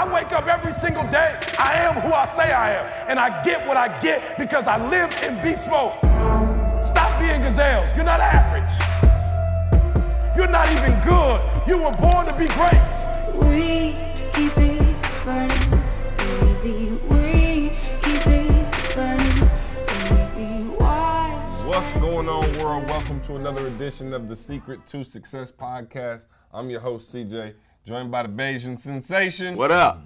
I wake up every single day. I am who I say I am. And I get what I get because I live in beast mode. Stop being gazelles. You're not average. You're not even good. You were born to be great. We keep it burning, baby. We keep it burning, baby. Why? What's going on, world? Welcome to another edition of the Secret to Success podcast. I'm your host, CJ, joined by the Bajan sensation What up?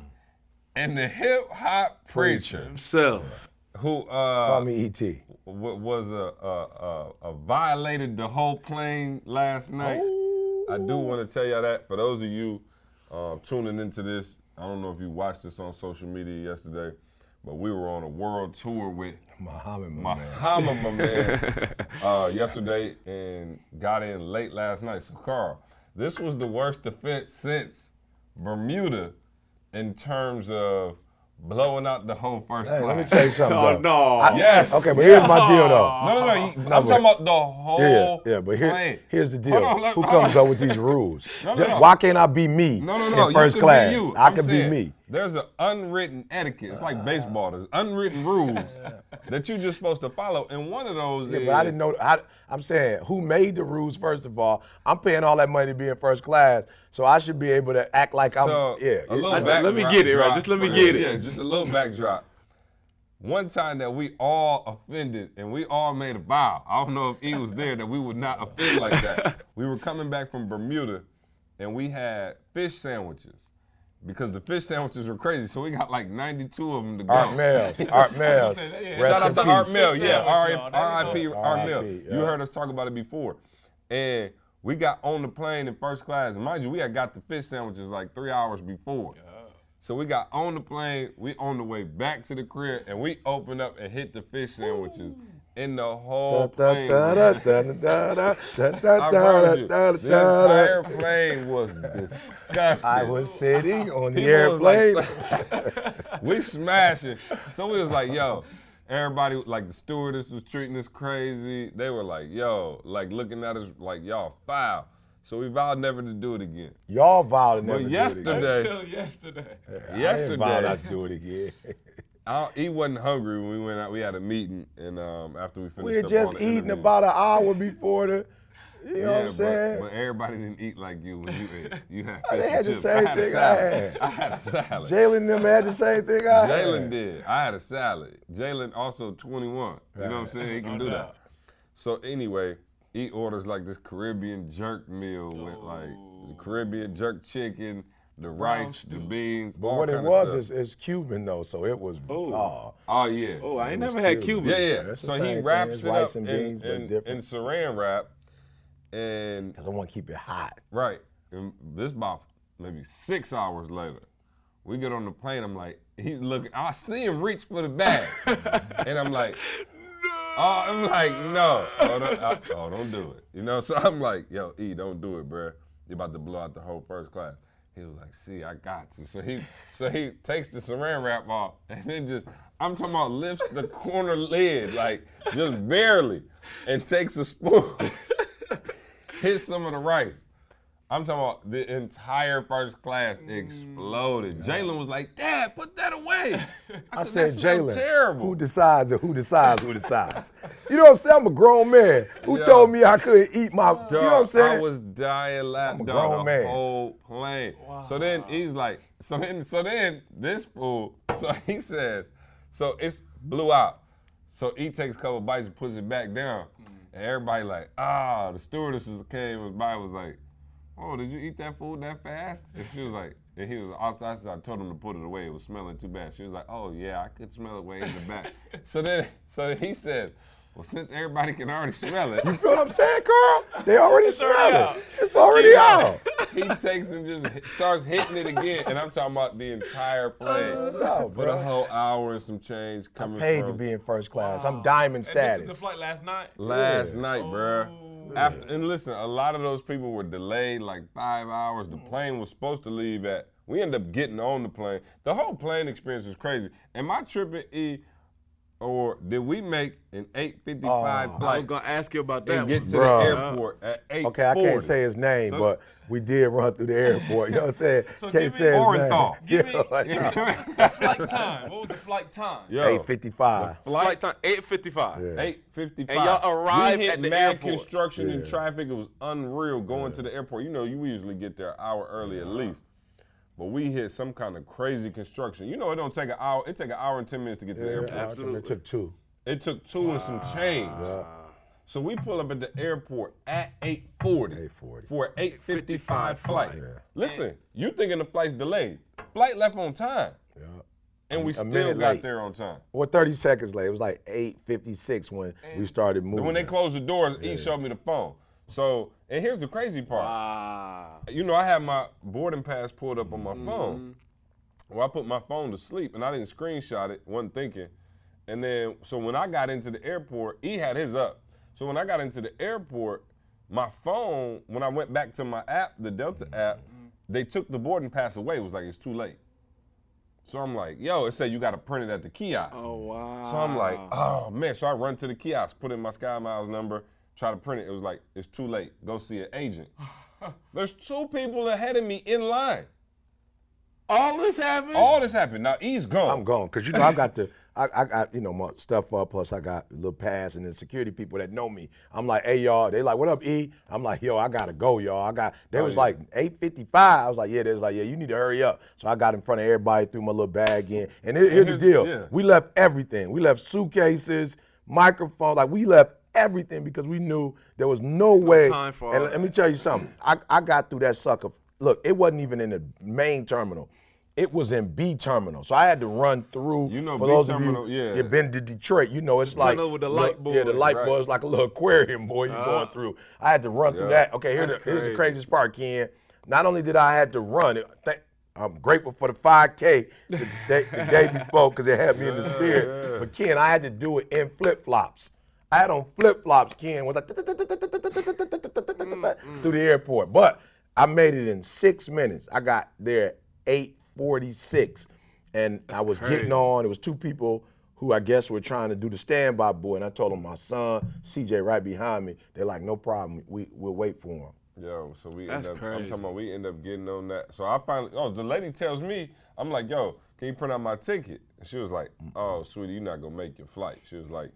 and the hip hop preacher, Himself. who Call uh, me E.T. w- was a, a, a, a violated the whole plane last night. I do want to tell y'all that for those of you uh, tuning into this. I don't know if you watched this on social media yesterday, but we were on a world tour with Muhammad, my man. Muhammad, my man, uh, yesterday and got in late last night. So, Carl, this was the worst defense since Bermuda in terms of blowing out the whole first Hey, let me tell you something. Oh, no. I- Yes. Okay, but here's my deal, though. No, no, no. you- No, I'm but- talking about the whole Yeah, yeah, but here, plane. here's the deal. Hold on, let- Who comes up with these rules? No, no, Just- no. Why can't I be me No, no, no. in first you class? Be you. I I'm can saying, be me. There's an unwritten etiquette. It's like ah. baseball. There's unwritten rules that you're just supposed to follow, and one of those Yeah, is. but I didn't know. I, I'm saying, who made the rules? First of all, I'm paying all that money to be in first class, so I should be able to act like I'm. So, Yeah, a little I- backdrop let me get it, right? Just let me get it. Yeah, just a little backdrop. One time that we all offended and we all made a vow. I don't know if E was there that we would not offend like that. we were coming back from Bermuda and we had fish sandwiches because the fish sandwiches were crazy. So we got like 92 of them to go. Art Mel's. Art Mel's. yeah. Shout out to. Art Mel. Fish Yeah, sandwich, y'all. R.I.P. Art Mel. R.I.P., You heard us talk about it before. And we got on the plane in first class. And mind you, we had got the fish sandwiches like three hours before. So we got on the plane, we on the way back to the crib, and we opened up and hit the fish sandwiches in the Da, whole plane. the da, entire plane was disgusting. I was sitting on the People airplane. like- we smashing. So we was like, yo, everybody, like the stewardess was treating us crazy. They were like, yo, like looking at us like, y'all foul. So we vowed never to do it again. Y'all vowed to never But do it yesterday- again. Until yesterday. I yesterday- didn't vow not to do it again. I, he wasn't hungry when we went out. We had a meeting, and um, after we finished We had up just on the eaten interview- about an hour before the. You know yeah, what I'm saying? But, but everybody didn't eat like you when you ate. You had They fish had and the chips. same I had a thing I salad. had. I had a salad. Jalen and them had the same thing I had. Jalen did. I had a salad. Jalen also 21. You know what I'm saying? He can do that. So anyway, he orders like this Caribbean jerk meal with like the oh. Caribbean jerk chicken, the rice, the beans. But all what it kinda was is, is Cuban though, so it was. Oh. Oh, oh yeah. Oh, I ain't was never had Cuban. Cuban. yeah, yeah. that's So he thing. wraps It's it rice up and in, beans, but in, in saran wrap, and because I want to keep it hot. Right. And this about maybe six hours later, we get on the plane. I'm like, he's looking. I see him reach for the bag, and I'm like, oh, I'm like, no, oh don't, I- oh, don't do it. You know. So I'm like, yo, E, don't do it, bruh. You're about to blow out the whole first class. He was like, see, I got to. So he, so he takes the saran wrap off, and then just, I'm talking about lifts the corner lid, like just barely, and takes a spoon, hits some of the rice. I'm talking about the entire first class exploded. Jalen was like, Dad, put that away. I said, said, Jalen, terrible. who decides and who decides who decides? you know what I'm saying? I'm a grown man. Who told me I couldn't eat my, Dog, you know what I'm saying? I was dying laughing dog, grown the man. whole plane. Wow. So then he's like, so then, so then this fool, so he says, so it's blew out. So he takes a couple bites and puts it back down. And everybody like, ah, the stewardesses came by was like, oh, did you eat that food that fast? And she was like, and he was outside. So I told him to put it away. It was smelling too bad. She was like, oh yeah, I could smell it way in the back. so then, so he said, well, since everybody can already smell it, you feel what I'm saying, Carl? They already smell already it. out. It's already out. he takes and just starts hitting it again, and I'm talking about the entire plane No, for the whole hour and some change coming Paid from to be in first class. I'm oh. diamond status. And this is the status. flight last night. last Yeah. night, bruh. Oh. After and listen, a lot of those people were delayed like five hours. The mm. plane was supposed to leave at. We ended up getting on the plane. The whole plane experience was crazy. Am I tripping? E or did we make an 8:55 Oh. I was gonna ask you about that. and get one. to Bruh. the airport at 8:40? Okay, I can't say his name, So- but we did run through the airport. You know what I'm saying? So can't give me say his Orenthal. name. Give me- Yeah, Flight time. What was the flight time? Yo, 855. Flight time 8:55. Yeah. 8:55. And y'all arrived we hit at the mad airport. construction and traffic. It was unreal going to the airport. You know, you usually get there an hour early at least. But we hit some kind of crazy construction. You know, it don't take an hour. It take an hour and ten minutes to get to the airport. Absolutely. It took two. It took two and some change. So we pull up at the airport at 8:40 8:40. for an 8:55 flight. Yeah. Listen, you thinking the flight's delayed? Flight left on time, Yeah. and we A still got late. there on time. Well, 30 seconds late. It was like 8:56 when we started moving. When they closed the doors, he showed me the phone. So, and here's the crazy part. Ah. You know, I had my boarding pass pulled up on my Mm-hmm. phone. Well, I put my phone to sleep and I didn't screenshot it, wasn't thinking. And then, so when I got into the airport, he had his up. So when I got into the airport, my phone, when I went back to my app, the Delta app, they took the boarding pass away. It was like, it's too late. So I'm like, yo, it said you got to print it at the kiosk. Oh wow. So I'm like, oh man. So I run to the kiosk, put in my Sky Miles number, try to print it. It was like, it's too late. Go see an agent. There's two people ahead of me in line. all this happened. All this happened. Now he's gone. I'm gone because you know I got the I, I got you know my stuff up plus I got a little pass and then security people that know me. I'm like, hey y'all, they like, what up, E? I'm like, yo, I gotta go, y'all. I got. They Oh, was yeah. like 8:55. I was like, yeah. They was like, yeah, you need to hurry up. So I got in front of everybody, threw my little bag in, and here- here's the deal: yeah. we left everything. We left suitcases, microphones, like we left everything because we knew there was no way. time for all and let me tell you something. I, I got through that sucker. Look, it wasn't even in the main terminal. It was in B terminal, so I had to run through. You know for B those terminal, of you, yeah. you've been to Detroit. You know it's like Tunnel with the light Yeah, the light right. boy is like a little aquarium boy you're going uh-huh. through. I had to run through that. Okay, here's the, here's the craziest part, Ken. Not only did I had to run, it, th- I'm grateful for the 5K the day, the day before because it had me in the spirit. But Ken, I had to do it in flip flops. I had on flip flops, Ken, was like through the airport. But I made it in six minutes. I got there at 8:46, and I was getting on. It was two people who I guess were trying to do the standby boy, and I told them my son CJ right behind me. They're like, no problem. We we'll wait for him. Yo, so we That's end up. I'm talking about we end up getting on that. So I finally. Oh, the lady tells me. I'm like, yo, can you print out my ticket? And she was like, oh, sweetie, you're not gonna make your flight. She was like,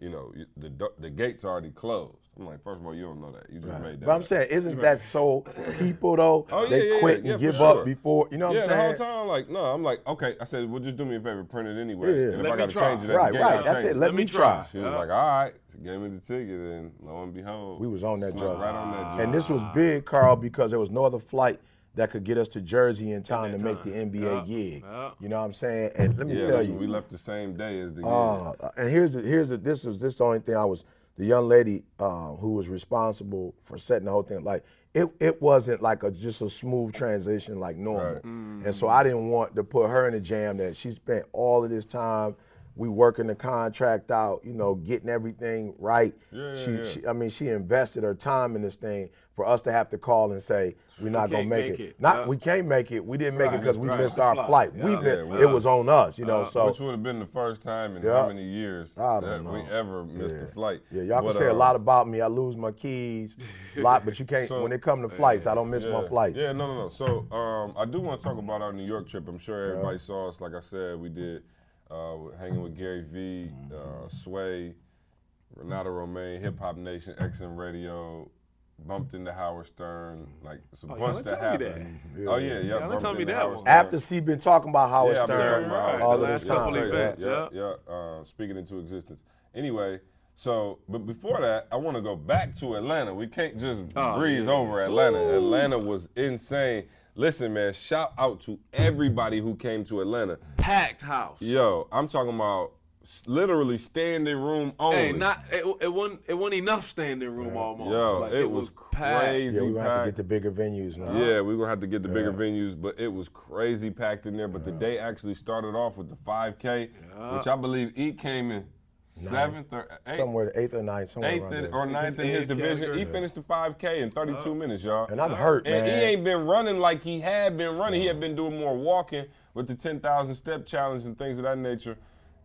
you know, you- the do- the gates already closed. I'm like, first of all, you don't know that. You just made that. But I'm up. saying, isn't that so people though? Oh, yeah, they yeah, quit yeah, and for give sure. up before. You know what yeah, I'm the saying? whole time, like, no, I'm like, okay. I said, well, just do me a favor, print it anyway. Yeah. And if Let I me gotta try. change it Right, the right. That's change it. Let, me try. She was like, all right. She gave me the ticket, and lo and behold, We was on that slipped job. Right on that job. And this was big, Carl, because there was no other flight that could get us to Jersey in time that to make the. NBA Yeah. gig. Yeah. You know what I'm saying? And let me yeah, tell you, we left the same day as the Uh, and here's the here's the this was this the only thing I was the young lady uh, who was responsible for setting the whole thing like it it wasn't like a just a smooth transition like normal. Right. And so I didn't want to put her in a jam that she spent all of this time we working the contract out, you know, getting everything right. Yeah, she, yeah. she I mean she invested her time in this thing for us to have to call and say we're not gonna make, make it. it. Not we can't make it. We didn't make it because we right. missed our Flight. flight. We Yeah. mi- Yeah, we- it was on us, you know. so Which would have been the first time in how many years that don't we ever missed a flight. Yeah, y'all But, can say a uh, lot about me. I lose my keys, a lot, but you can't. So- when it come to flights, I don't miss my flights. Yeah, no, no, no. So um, I do want to talk about our New York trip. I'm sure everybody saw us. Like I said, we did uh, hanging with Gary V, uh, Sway, Renata Romaine, Hip Hop Nation, XM Radio. Bumped into Howard Stern, like it's a Oh, bunch that happened. that. Oh yeah, yeah. Y'all done me that Howard one. Stern. After she been talking about Howard Yeah, Stern about Howard all Stern. of this last couple time. events. Yeah, yeah. yeah. Uh, speaking into existence. Anyway, so but before that, I want to go back to Atlanta. We can't just Oh, breeze yeah. over Atlanta. Atlanta was insane. Listen, man, shout out to everybody who came to Atlanta. Packed house. Yo, I'm talking about literally standing room only. Hey, not it, it wasn't it wasn't enough standing room almost. Yo, like, it, was packed. crazy. Yeah, we gonna have to get the bigger venues now. Yeah, we're gonna have to get the bigger venues, but it was crazy packed in there. But the day actually started off with the 5K, which I believe E came in seventh or eighth, somewhere eighth or ninth, somewhere eighth around there. or ninth in his division. category. He finished the 5K in 32 minutes, y'all. and I'm hurt, And man. he ain't been running like he had been running. He had been doing more walking with the 10,000 step challenge and things of that nature.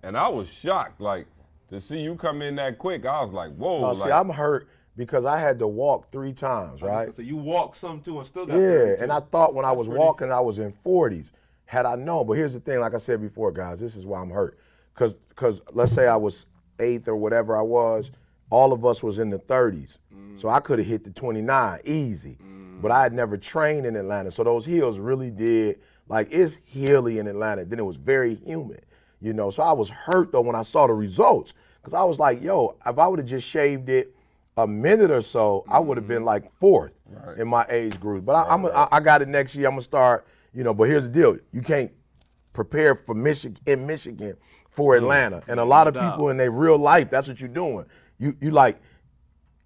and I was shocked. Like to see you come in that quick, I was like, whoa. No, like, see, I'm hurt because I had to walk three times, right? So you walked some too and still got Yeah, 32. and I thought when I was walking, I was in 40s. Had I known, but here's the thing, like I said before, guys, this is why I'm hurt. Cause, cause let's say I was eighth or whatever I was, all of us was in the 30s, mm. so I could have hit the 29 easy. Mm. But I had never trained in Atlanta, so those hills really did like it's hilly in Atlanta. Then it was very humid, you know. So I was hurt though when I saw the results, cause I was like, yo, if I would have just shaved it a minute or so, I would have been mm. like fourth in my age group. But I, I'm a, I, I got it next year. I'm gonna start. You know, but here's the deal: you can't prepare for Michigan in Michigan for mm. Atlanta, and a lot of people in their real life, that's what you're doing. You you like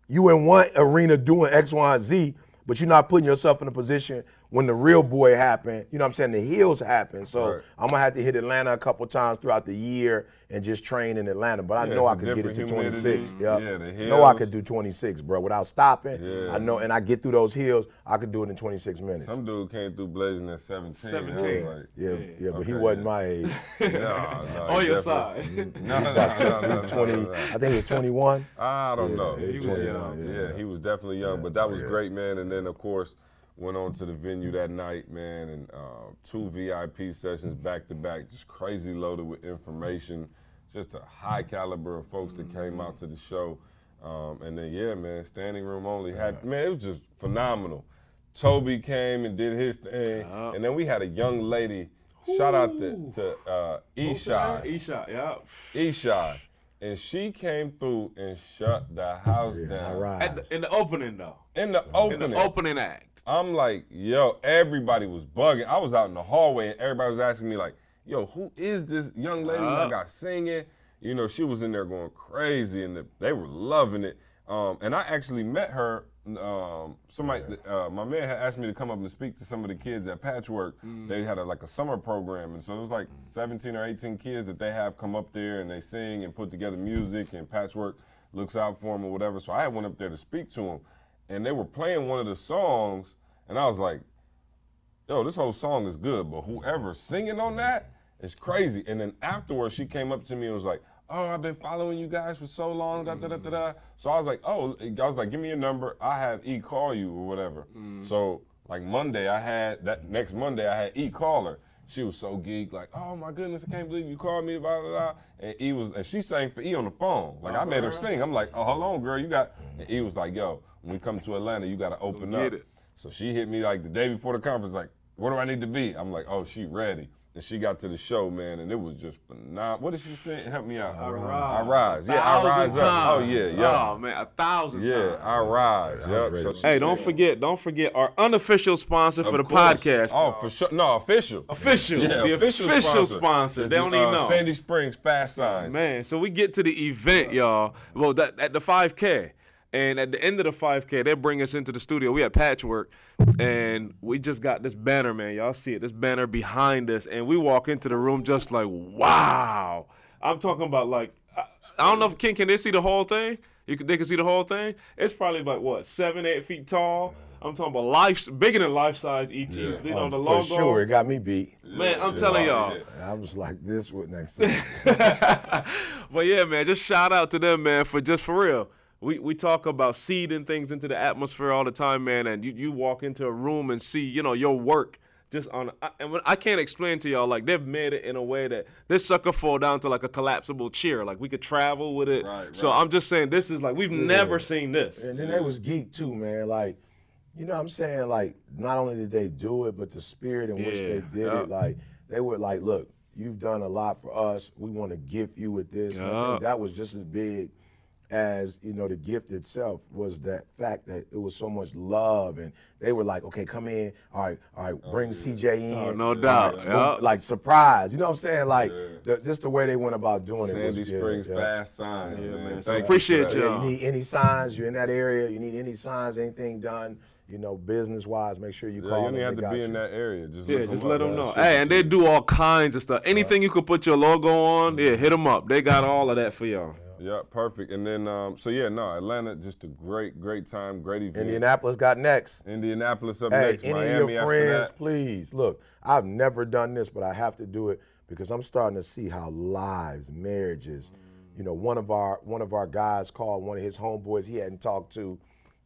you in one arena doing X, Y, and Z, but you're not putting yourself in a position when the real boy happened, You know what I'm saying? The heels happened. So Right. I'm gonna have to hit Atlanta a couple times throughout the year and just train in Atlanta. But I Yeah, know I could get it to different 26. humidity. Yeah, Yeah, the know I could do 26, bro, without stopping. Yeah. I know, and I get through those hills. I could do it in 26 minutes. some dude came through blazing at 17. 17. I was like, yeah, yeah, but he wasn't yeah. my age. no, no, on your side. No, no, no, no, no, no, 20, no, no. I think he was 21. I don't Yeah, know. he was was 21, young. yeah, Yeah, yeah. he was definitely young, but that was great, man. And then of course went on to the venue that night, man, and uh, two VIP sessions back to back, just crazy loaded with information, just a high caliber of folks that came out to the show. Um, and then yeah, man, standing room only had man, it was just phenomenal. Toby came and did his thing, and then we had a young lady. Shout out to, to uh. E-shot, yeah. Eshai. And she came through and shut the house Yeah, down. rise. At the, in the opening though. In the In opening. the opening act. I'm like, yo, everybody was bugging. I was out in the hallway and everybody was asking me, like, yo, who is this young lady that I got singing? You know, she was in there going crazy and the, they were loving it. Um, and I actually met her. Um, somebody, uh, my man had asked me to come up and speak to some of the kids at Patchwork. They had a, like a summer program, and so it was like 17 or 18 kids that they have come up there and they sing and put together music, and Patchwork looks out for them or whatever. So I went up there to speak to them, and they were playing one of the songs, and I was like, yo, this whole song is good, but whoever's singing on that is crazy. And then afterwards, she came up to me and was like, oh, I've been following you guys for so long, da da da da da. Mm. So I was like, oh, I was like, give me your number. I have E call you or whatever. Mm. So like Monday, I had that next Monday, I had E call her. She was so geeked, like, oh my goodness, I can't believe you called me, blah blah blah. And E was, and she sang for E on the phone. Like I made her uh-huh. sing. I'm like, oh, hold on, girl, you got. And E was like, yo, when we come to Atlanta, you got to open get up. it. So she hit me like the day before the conference, like, where do I need to be? I'm like, oh, she ready. And she got to the show, man, and it was just phenomenal. What did she say? Help me out. I rise. I rise. Yeah, I rise Thousand up. Oh, yeah, yeah. Oh man, a thousand Yeah, times. I rise. Yep. So Hey, don't said- forget, don't forget our unofficial sponsor for the course. podcast. Oh, for sure. No, official. Official. Yeah, the official, sponsor. is They the, don't even uh, know. Sandy Springs Fast Signs. Man, so we get to the event, y'all. Well, that at the 5K. And at the end of the 5K, they bring us into the studio. We had Patchwork, and we just got this banner, man. Y'all see it, this banner behind us. And we walk into the room just like, wow. I'm talking about like, I, I don't know if King, can they see the whole thing? You can, they can see the whole thing? It's probably like, what, seven, eight feet tall? I'm talking about life, bigger than life size ET. You know, Um, the for logo. sure, it got me beat. Man, I'm telling y'all. I was like this with next to me. but yeah, man, just shout out to them, man, for just for real. We we talk about seeding things into the atmosphere all the time, man, and you, you walk into a room and see, you know, your work just on. I, and when, I can't explain to y'all like they've made it in a way that this sucker fall down to like a collapsible chair, like we could travel with it. Right, So right. I'm just saying this is like we've never seen this. And then they was geek too, man. Like, you know what I'm saying? Like, not only did they do it, but the spirit in which they did yeah. it, like, they were like, look, you've done a lot for us. We want to gift you with this. Yeah. that was just as big as, you know, the gift itself was that fact that it was so much love. And they were like, okay, come in. All right, all right, oh, bring CJ oh, in. Oh, no All doubt, right, yeah. boom, Like, surprise. You know what I'm saying? Like, the, just the way they went about doing it. Sandy was, Springs yeah. Fast Signs, Yeah, man. man. So Thank you appreciate for you. Yeah, you need any signs, you're in that area, you need any signs, anything done, you know, business wise, make sure you Yeah, call you don't even have they to got be in that area. Just Yeah, just let them know. Hey, and they do all kinds of stuff. Anything you could put your logo on, yeah, hit them up. They got all of that for y'all. Yeah, perfect. And then, um, so yeah, no, Atlanta, just a great, great time, great event. Indianapolis got next. Indianapolis up Hey, next, any Miami of your friends, please look. I've never done this, but I have to do it because I'm starting to see how lives, marriages, you know, one of our one of our guys called one of his homeboys he hadn't talked to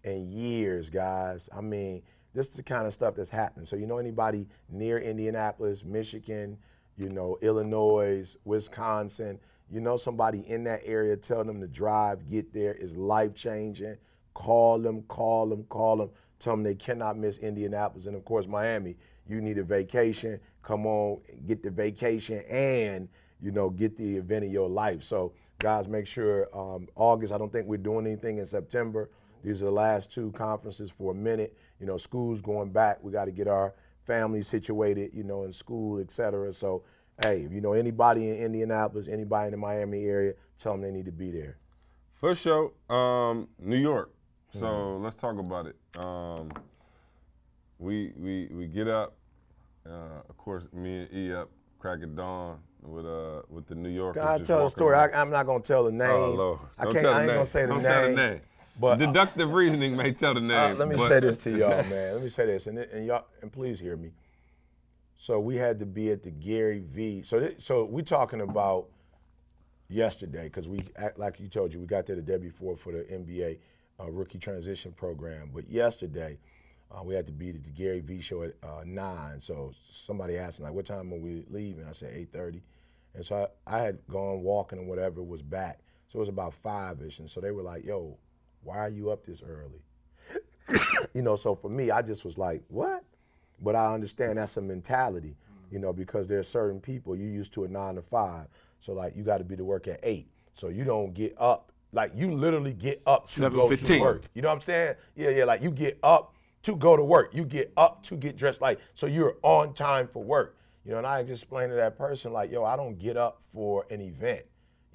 in years, guys. I mean, this is the kind of stuff that's happening. So you know anybody near Indianapolis, Michigan, you know, Illinois, Wisconsin, you know somebody in that area, tell them to drive, get there is life changing. Call them, call them, call them. Tell them they cannot miss Indianapolis and of course Miami. You need a vacation. Come on, get the vacation and you know get the event of your life. So guys, make sure um, August. I don't think we're doing anything in September. These are the last two conferences for a minute. You know, school's going back. We got to get our families situated. You know, in school, et cetera. So hey, if you know anybody in Indianapolis, anybody in the Miami area, tell them they need to be there. For sure. Um, New York. So let's talk about it. Um, we we we get up. Uh, of course, me and E up crack of dawn with uh with the New Yorkers. Just tell the story. around. I, I'm not gonna tell the name. Oh Lord! I Don't can't. tell the I ain't name. gonna say the Don't name. tell the name. But uh, Deductive reasoning may tell the name. Uh, let me but- say this to y'all, man. Let me say this, and, and y'all, and please hear me. So we had to be at the Gary V. So, thi- so we're talking about yesterday because we, like you told you, we got there the day before for the NBA uh, rookie transition program. But yesterday, uh, we had to be at the Gary V show at uh, nine. So somebody asked me like, "What time are we leaving?" I said eight thirty, and so I, I had gone walking and whatever was back. So it was about five ish, and so they were like, "Yo, why are you up this early?" you know, so for me, I just was like, what? But I understand that's a mentality, you know, because there's certain people you used to a nine to five. So like you got to be to work at eight. So you don't get up like you literally get up to go to work. You know what I'm saying? Yeah, yeah. Like you get up to go to work. You get up to get dressed. Like so you're on time for work. You know, and I explained to that person like, yo, I don't get up for an event.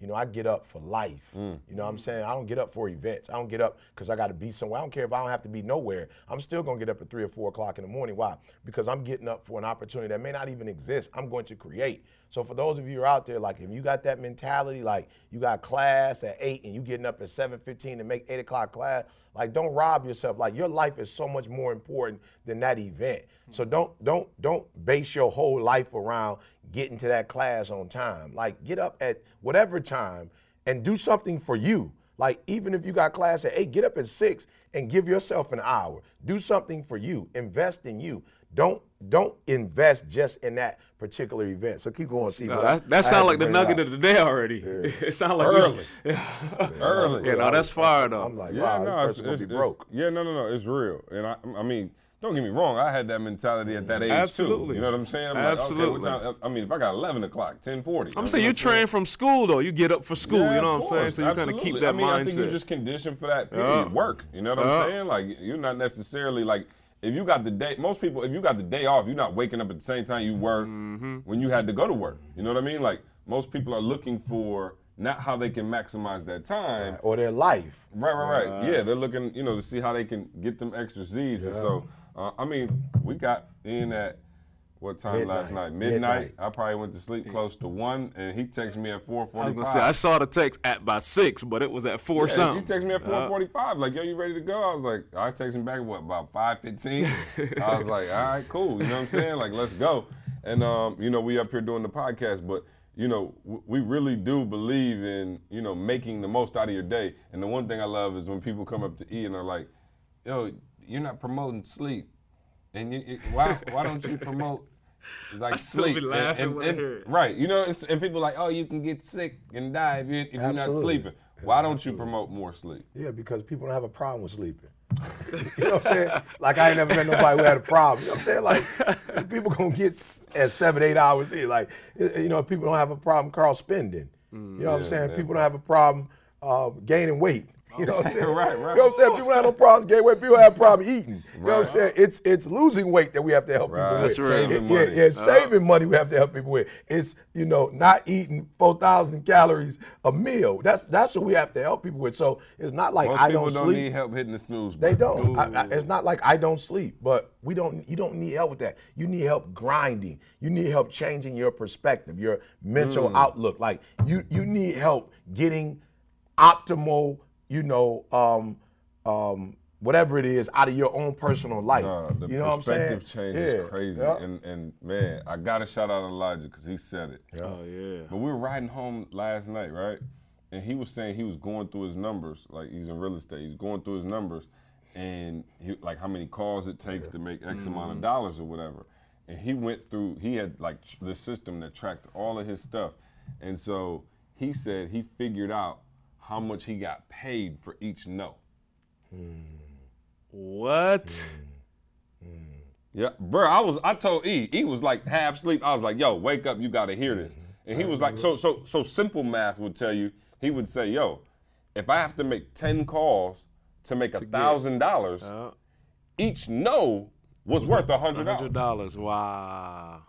You know, I get up for life. Mm. You know what I'm saying? I don't get up for events. I don't get up because I got to be somewhere. I don't care if I don't have to be nowhere. I'm still going to get up at three or four o'clock in the morning. Why? Because I'm getting up for an opportunity that may not even exist. I'm going to create. So for those of you who are out there, like if you got that mentality, like you got class at eight and you getting up at 7:15 to make eight o'clock class, like don't rob yourself. Like your life is so much more important than that event. So mm-hmm. don't don't don't base your whole life around getting to that class on time. Like get up at whatever time and do something for you. Like even if you got class at eight, get up at six and give yourself an hour. Do something for you. Invest in you. Don't don't invest just in that particular event. So keep going, see. No, that that sounds like the nugget of the day already. it sounds like Early. We, Early. yeah, no, that's fire though. I'm like, Yeah, wow, no, this it's, person gonna it's, be it's- broke. yeah, no, no, no, it's real. And I, I mean, don't get me wrong. I had that mentality at that age Absolutely. too. You know what I'm saying? I'm like, okay, Absolutely. time? I mean, if I got 11 o'clock, 10:40. I'm saying you train from school though. You get up for school. Yeah, you know what I'm saying? So you kind of keep absolutely. that I mean, mindset. I think you're just conditioned for that period. Yeah. Work. You know what Yeah. I'm saying? Like you're not necessarily like if you got the day. Most people, if you got the day off, you're not waking up at the same time you were Mm-hmm. when you had to go to work. You know what I mean? Like most people are looking for not how they can maximize that time. Or their life. Right, right, right. Yeah, they're looking, you know, to see how they can get them extra Z's. And so, uh, I mean, we got in at what time last night? Midnight. Midnight. I probably went to sleep close to one, and he texted me at four forty-five. I was gonna say I saw the text at by six, but it was at four Yeah, something. You text me at 4:45, like, "Yo, you ready to go?" I was like, I text him back at what about 5:15. I was like, "All right, cool." You know what I'm saying? Like, let's go. And um, you know, we up here doing the podcast, but you know, w- we really do believe in you know making the most out of your day. And the one thing I love is when people come up to E and are like, "Yo, you're not promoting sleep, and you, you- why why don't you promote?" Like still be sleep And- laughing and- when I and- hear it. right? You know, it's, and people are like, oh, you can get sick and die if, you, if you're not sleeping. Why don't you promote more sleep? Yeah, because people don't have a problem with sleeping. you know what I'm saying? Like I ain't never met nobody who had a problem. You know what I'm saying? Like people gonna get at seven, eight hours in. Like you know, people don't have a problem Carl spending. You know what I'm saying? yeah. People don't have a problem uh, gaining weight. You know what I'm saying? Right, right. You know what I'm saying? People have no problems gaining weight. People have a problem eating. You know what I'm saying? It's it's losing weight that we have to help Right. people with. That's right. Saving It- yeah, money. yeah, saving uh-huh. money we have to help people with. It's you know not eating four thousand calories a meal. That's that's what we have to help people with. So it's not like Most I don't don't sleep. need help hitting the snooze. They don't. I, I, it's not like I don't sleep, but we don't. You don't need help with that. You need help grinding. You need help changing your perspective, your mental mm. outlook. Like you, you need help getting optimal. You know, um, um, whatever it is out of your own personal life. Nah, the you know what I'm saying? perspective change Yeah. is crazy. Yeah. And and man, I gotta shout out Elijah because he said it. Oh yeah. But we were riding home last night, right? And he was saying he was going through his numbers, like he's in real estate. He's going through his numbers, and he, like how many calls it takes to make X amount of dollars or whatever. And he went through. He had like tr- the system that tracked all of his stuff, and so he said he figured out how much he got paid for each no. What? Yeah, bro. I was. I told E. E was like half sleep. I was like, "Yo, wake up! You got to hear this." And he was like, "So, so, so simple math would tell you." He would say, "Yo, if I have to make ten calls to make a thousand dollars, each no was worth a hundred Hundred dollars." dollars. Wow.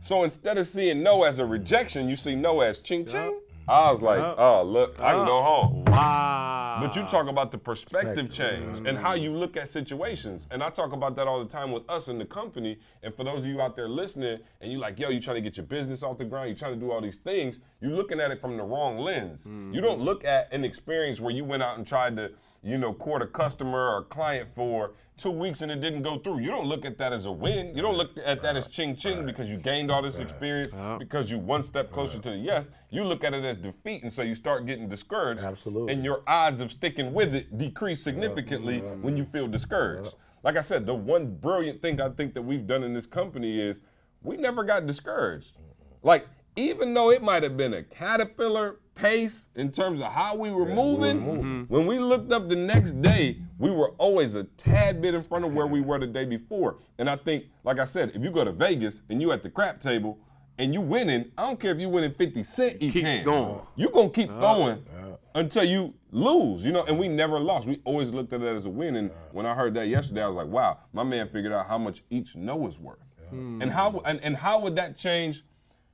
So instead of seeing no as a rejection, you see no as ching ching. I was like, "Oh, look, I can go home." Wow. But you talk about the perspective change and how you look at situations. And I talk about that all the time with us in the company. And for those of you out there listening, and you're like, yo, you trying to get your business off the ground, you trying to do all these things, you're looking at it from the wrong lens. You don't mm-hmm. look at an experience where you went out and tried to, you know, court a customer or a client for two weeks and it didn't go through. You don't look at that as a win. You don't look at that as ching ching because you gained all this experience, because you one step closer to the yes. You look at it as defeat. And so you start getting discouraged. Absolutely. And your odds of sticking with it decrease significantly when you feel discouraged. Like I said, the one brilliant thing I think that we've done in this company is we never got discouraged. Like, even though it might have been a caterpillar pace in terms of how we were moving, mm-hmm. when we looked up the next day, we were always a tad bit in front of where we were the day before. And I think, like I said, if you go to Vegas and you at the crap table and you winning, I don't care if you winning 50 cent each Keep hand. going. You're gonna keep uh, throwing uh. until you lose, you know. And we never lost. We always looked at it as a win. And uh. when I heard that yesterday, I was like, wow, my man figured out how much each no is worth. And how and, and how would that change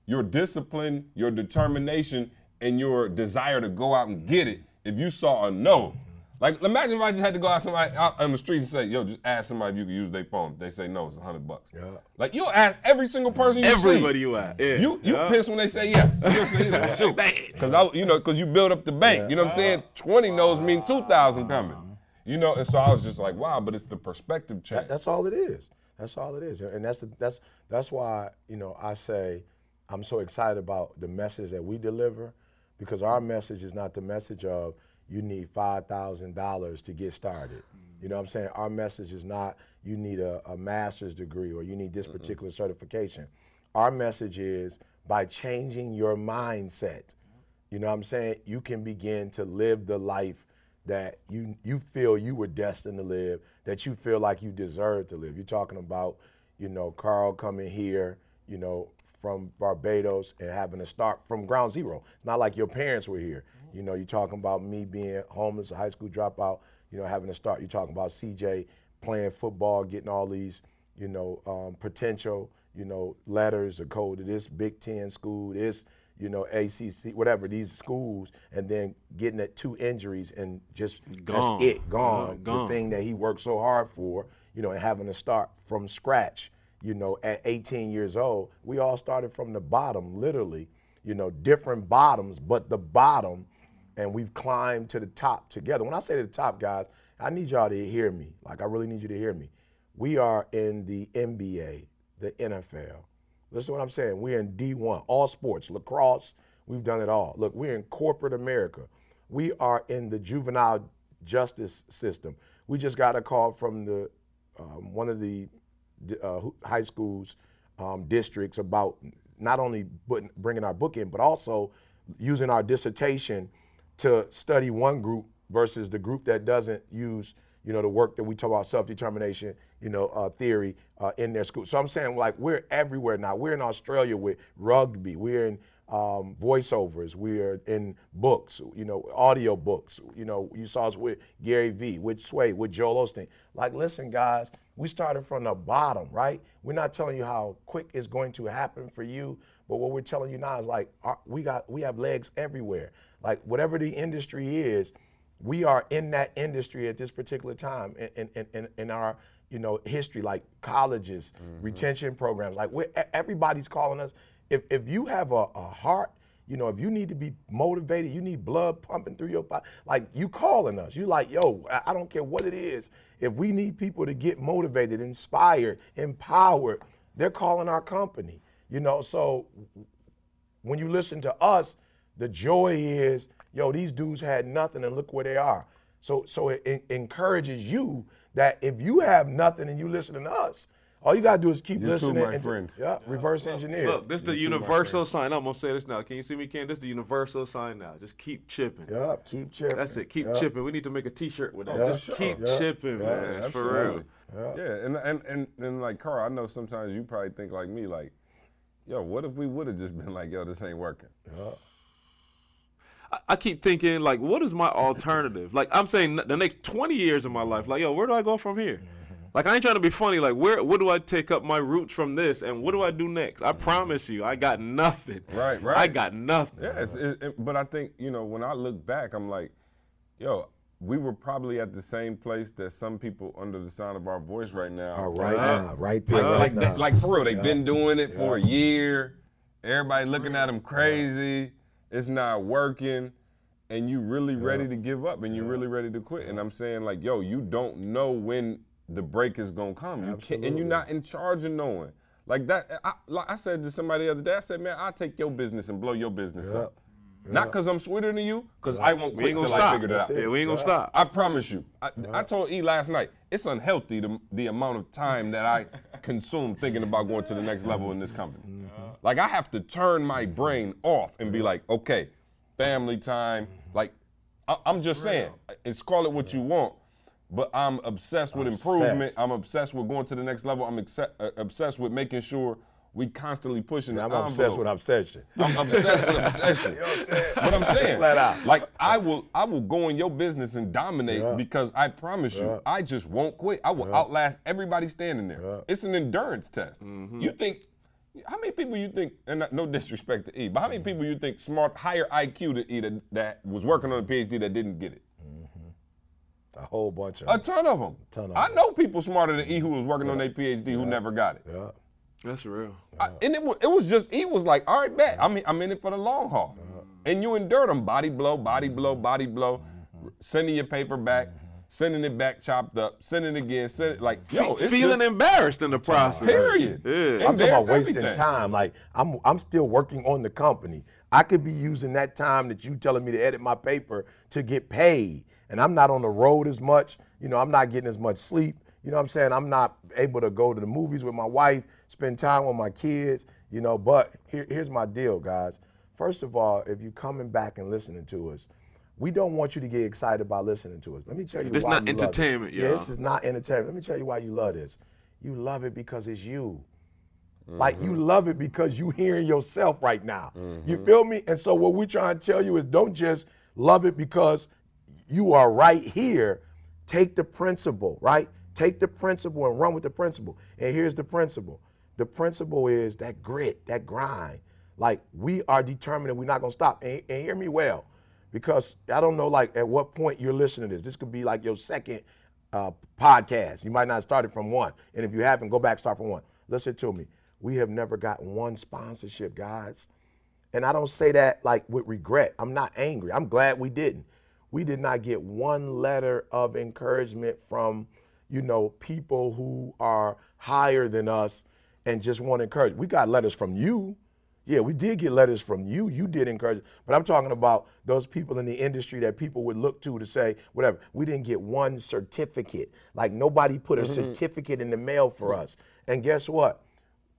your discipline, your determination, and your desire to go out and get it if you saw a no? Like imagine if I just had to go out somebody out on the street and say, yo, just ask somebody if you can use their phone. They say no, it's a hundred bucks. Yeah. Like you'll ask every single person you see. Everybody you at. Yeah. You you Yeah. pissed when they say yes. You'll say, yeah, shoot. Cause I, you know, cause you build up the bank. You know what I'm saying? Twenty knows mean two thousand uh-huh. coming. You know, and so I was just like, wow, but it's the perspective change. That- that's all it is. That's all it is, and that's the, that's that's why you know I say I'm so excited about the message that we deliver, because our message is not the message of you need five thousand dollars to get started. You know what I'm saying? Our message is not you need a, a master's degree or you need this mm-hmm. particular certification. Our message is by changing your mindset. You know what I'm saying? You can begin to live the life that you you feel you were destined to live, that you feel like you deserve to live. You're talking about, you know, Carl coming here, you know, from Barbados and having to start from ground zero. It's not like your parents were here. You know, you're talking about me being homeless, a high school dropout, you know, having to start. You're talking about CJ playing football, getting all these, you know, um, potential, you know, letters or code to this Big Ten school, this, you know, ACC, whatever, these schools, and then getting at two injuries and just Gone. that's it, gone. gone. The thing that he worked so hard for, you know, and having to start from scratch, you know, at 18 years old. We all started from the bottom, literally, you know, different bottoms, but the bottom, and we've climbed to the top together. When I say to the top, guys, I need y'all to hear me. Like, I really need you to hear me. We are in the NBA, the NFL. Listen to what I'm saying. We're in D1, all sports, lacrosse, we've done it all. Look, we're in corporate America. We are in the juvenile justice system. We just got a call from the um, one of the uh, high schools um, districts about not only bringing our book in, but also using our dissertation to study one group versus the group that doesn't use, you know, the work that we talk about self-determination, you know, uh, theory uh, in their school. So I'm saying like we're everywhere now. We're in Australia with rugby. We're in um, voiceovers. We're in books, you know, audio books. You know, you saw us with Gary Vee, with Sway, with Joel Osteen. Like, listen, guys, we started from the bottom, right? We're not telling you how quick it's going to happen for you, but what we're telling you now is like our, we got we have legs everywhere. Like whatever the industry is, we are in that industry at this particular time in, in, in, in our you know history like colleges mm-hmm. retention programs like we're, everybody's calling us if, if you have a, a heart You know, if you need to be motivated, you need blood pumping through your body. Like you calling us, you like, yo, I don't care what it is. If we need people to get motivated, inspired, empowered, they're calling our company. You know, so when you listen to us, the joy is, yo, these dudes had nothing and look where they are. So so it, en- encourages you that if you have nothing and you listening to us, all you gotta do is keep You too, listening. my and friend. Yeah, reverse engineer. Look, this the too, universal sign. I'm gonna say this now. Can you see me, Ken? This is the universal sign now. Just keep chipping. yeah, keep chipping. That's it. Keep Yeah. chipping. We need to make a T-shirt with that. Yeah, Just sure. keep Yeah, chipping, yeah, man. It's for real. Absolutely. Yeah, and, and and and like Carl, I know sometimes you probably think like me, like, yo, what if we would have just been like, yo, this ain't working? I, I keep thinking like, what is my alternative? Like I'm saying, the next 20 years of my life. Like, yo, where do I go from here? Mm-hmm. Like I ain't trying to be funny. Like where, where do I take up my roots from this, and what do I do next? I mm-hmm. promise you, I got nothing. Right, right. I got nothing. Yeah, it's, it, it- but I think you know when I look back, I'm like, yo, we were probably at the same place that some people under the sound of our voice right now. Oh, right Yeah. now, right there, Like, right like, now. they- like for real, they've been doing it for a year. Everybody looking at them crazy. It's not working, and you really ready to give up, and you're really ready to quit. And I'm saying like, yo, you don't know when the break is gonna come. You can't, and you're not in charge of knowing. Like that, I, like I said to somebody the other day. I said, man, I'll take your business and blow your business up. Not because I'm sweeter than you, because I won't We quit ain't gonna till I stop. figure it out. It. Yeah, we ain't gonna Yeah. stop. I promise you. I, I told E last night, it's unhealthy the, the amount of time that I consume thinking about going to the next level in this company. Mm-hmm. Like I have to turn my mm-hmm. brain off and be like, okay, family time. Mm-hmm. Like I, I'm just saying, it's call it what you want. But I'm obsessed with improvement. I'm obsessed with going to the next level. I'm exce- uh, obsessed with making sure we constantly pushing the I'm envelope. obsessed with obsession. I'm obsessed with obsession. You know what I'm saying? But I'm saying, Flat out. like I will, I will go in your business and dominate Yeah. because I promise you, Yeah. I just won't quit. I will outlast everybody standing there. Yeah. It's an endurance test. Mm-hmm. You think, how many people you think, and no disrespect to E, but how many people you think smart, higher IQ to E that, that was working on a PhD that didn't get it? A whole bunch of A ton of them. Ton of I them. know people smarter than E who was working on their PhD who never got it. yeah. That's real. I- and it was, it was just he was like, all right, bet I'm I'm in it for the long haul, uh-huh. and you endured them body blow, body mm-hmm. blow, body blow, mm-hmm. sending your paper back, mm-hmm. sending it back chopped up, sending it again, send it like yo, it's feeling just, embarraused in the process. period. Yeah. I'm talking about wasting everything. time. Like I'm I'm still working on the company. I could be using that time that you telling me to edit my paper to get paid. And I'm not on the road as much. You know, I'm not getting as much sleep. You know what I'm saying? I'm not able to go to the movies with my wife, spend time with my kids, you know, but here, here's my deal, guys. First of all, if you're coming back and listening to us, we don't want you to get excited by listening to us. Let me tell you This why not you love it. entertainment, Yeah, this is not entertainment. Let me tell you why you love this. You love it because it's you. Like you mm-hmm. love it because you hearing yourself right now. You mm-hmm. feel me? And so what we're trying to tell you is don't just love it because you are right here. Take the principle, right? Take the principle and run with the principle. And here's the principle. The principle is that grit, that grind. Like we are determined we're not gonna stop. And, and hear me well, because I don't know like at what point you're listening to this. This could be like your second uh, podcast. You might not started from one. And if you haven't, go back, start from one. Listen to me. We have never gotten one sponsorship, guys. And I don't say that like with regret. I'm not angry. I'm glad we didn't. We did not get one letter of encouragement from, you know, people who are higher than us and just want to encourage. We got letters from you. Yeah, we did get letters from you. You did encourage, but I'm talking about those people in the industry that people would look to to say whatever. We didn't get one certificate. Like nobody put a mm-hmm. certificate in the mail for us. And guess what?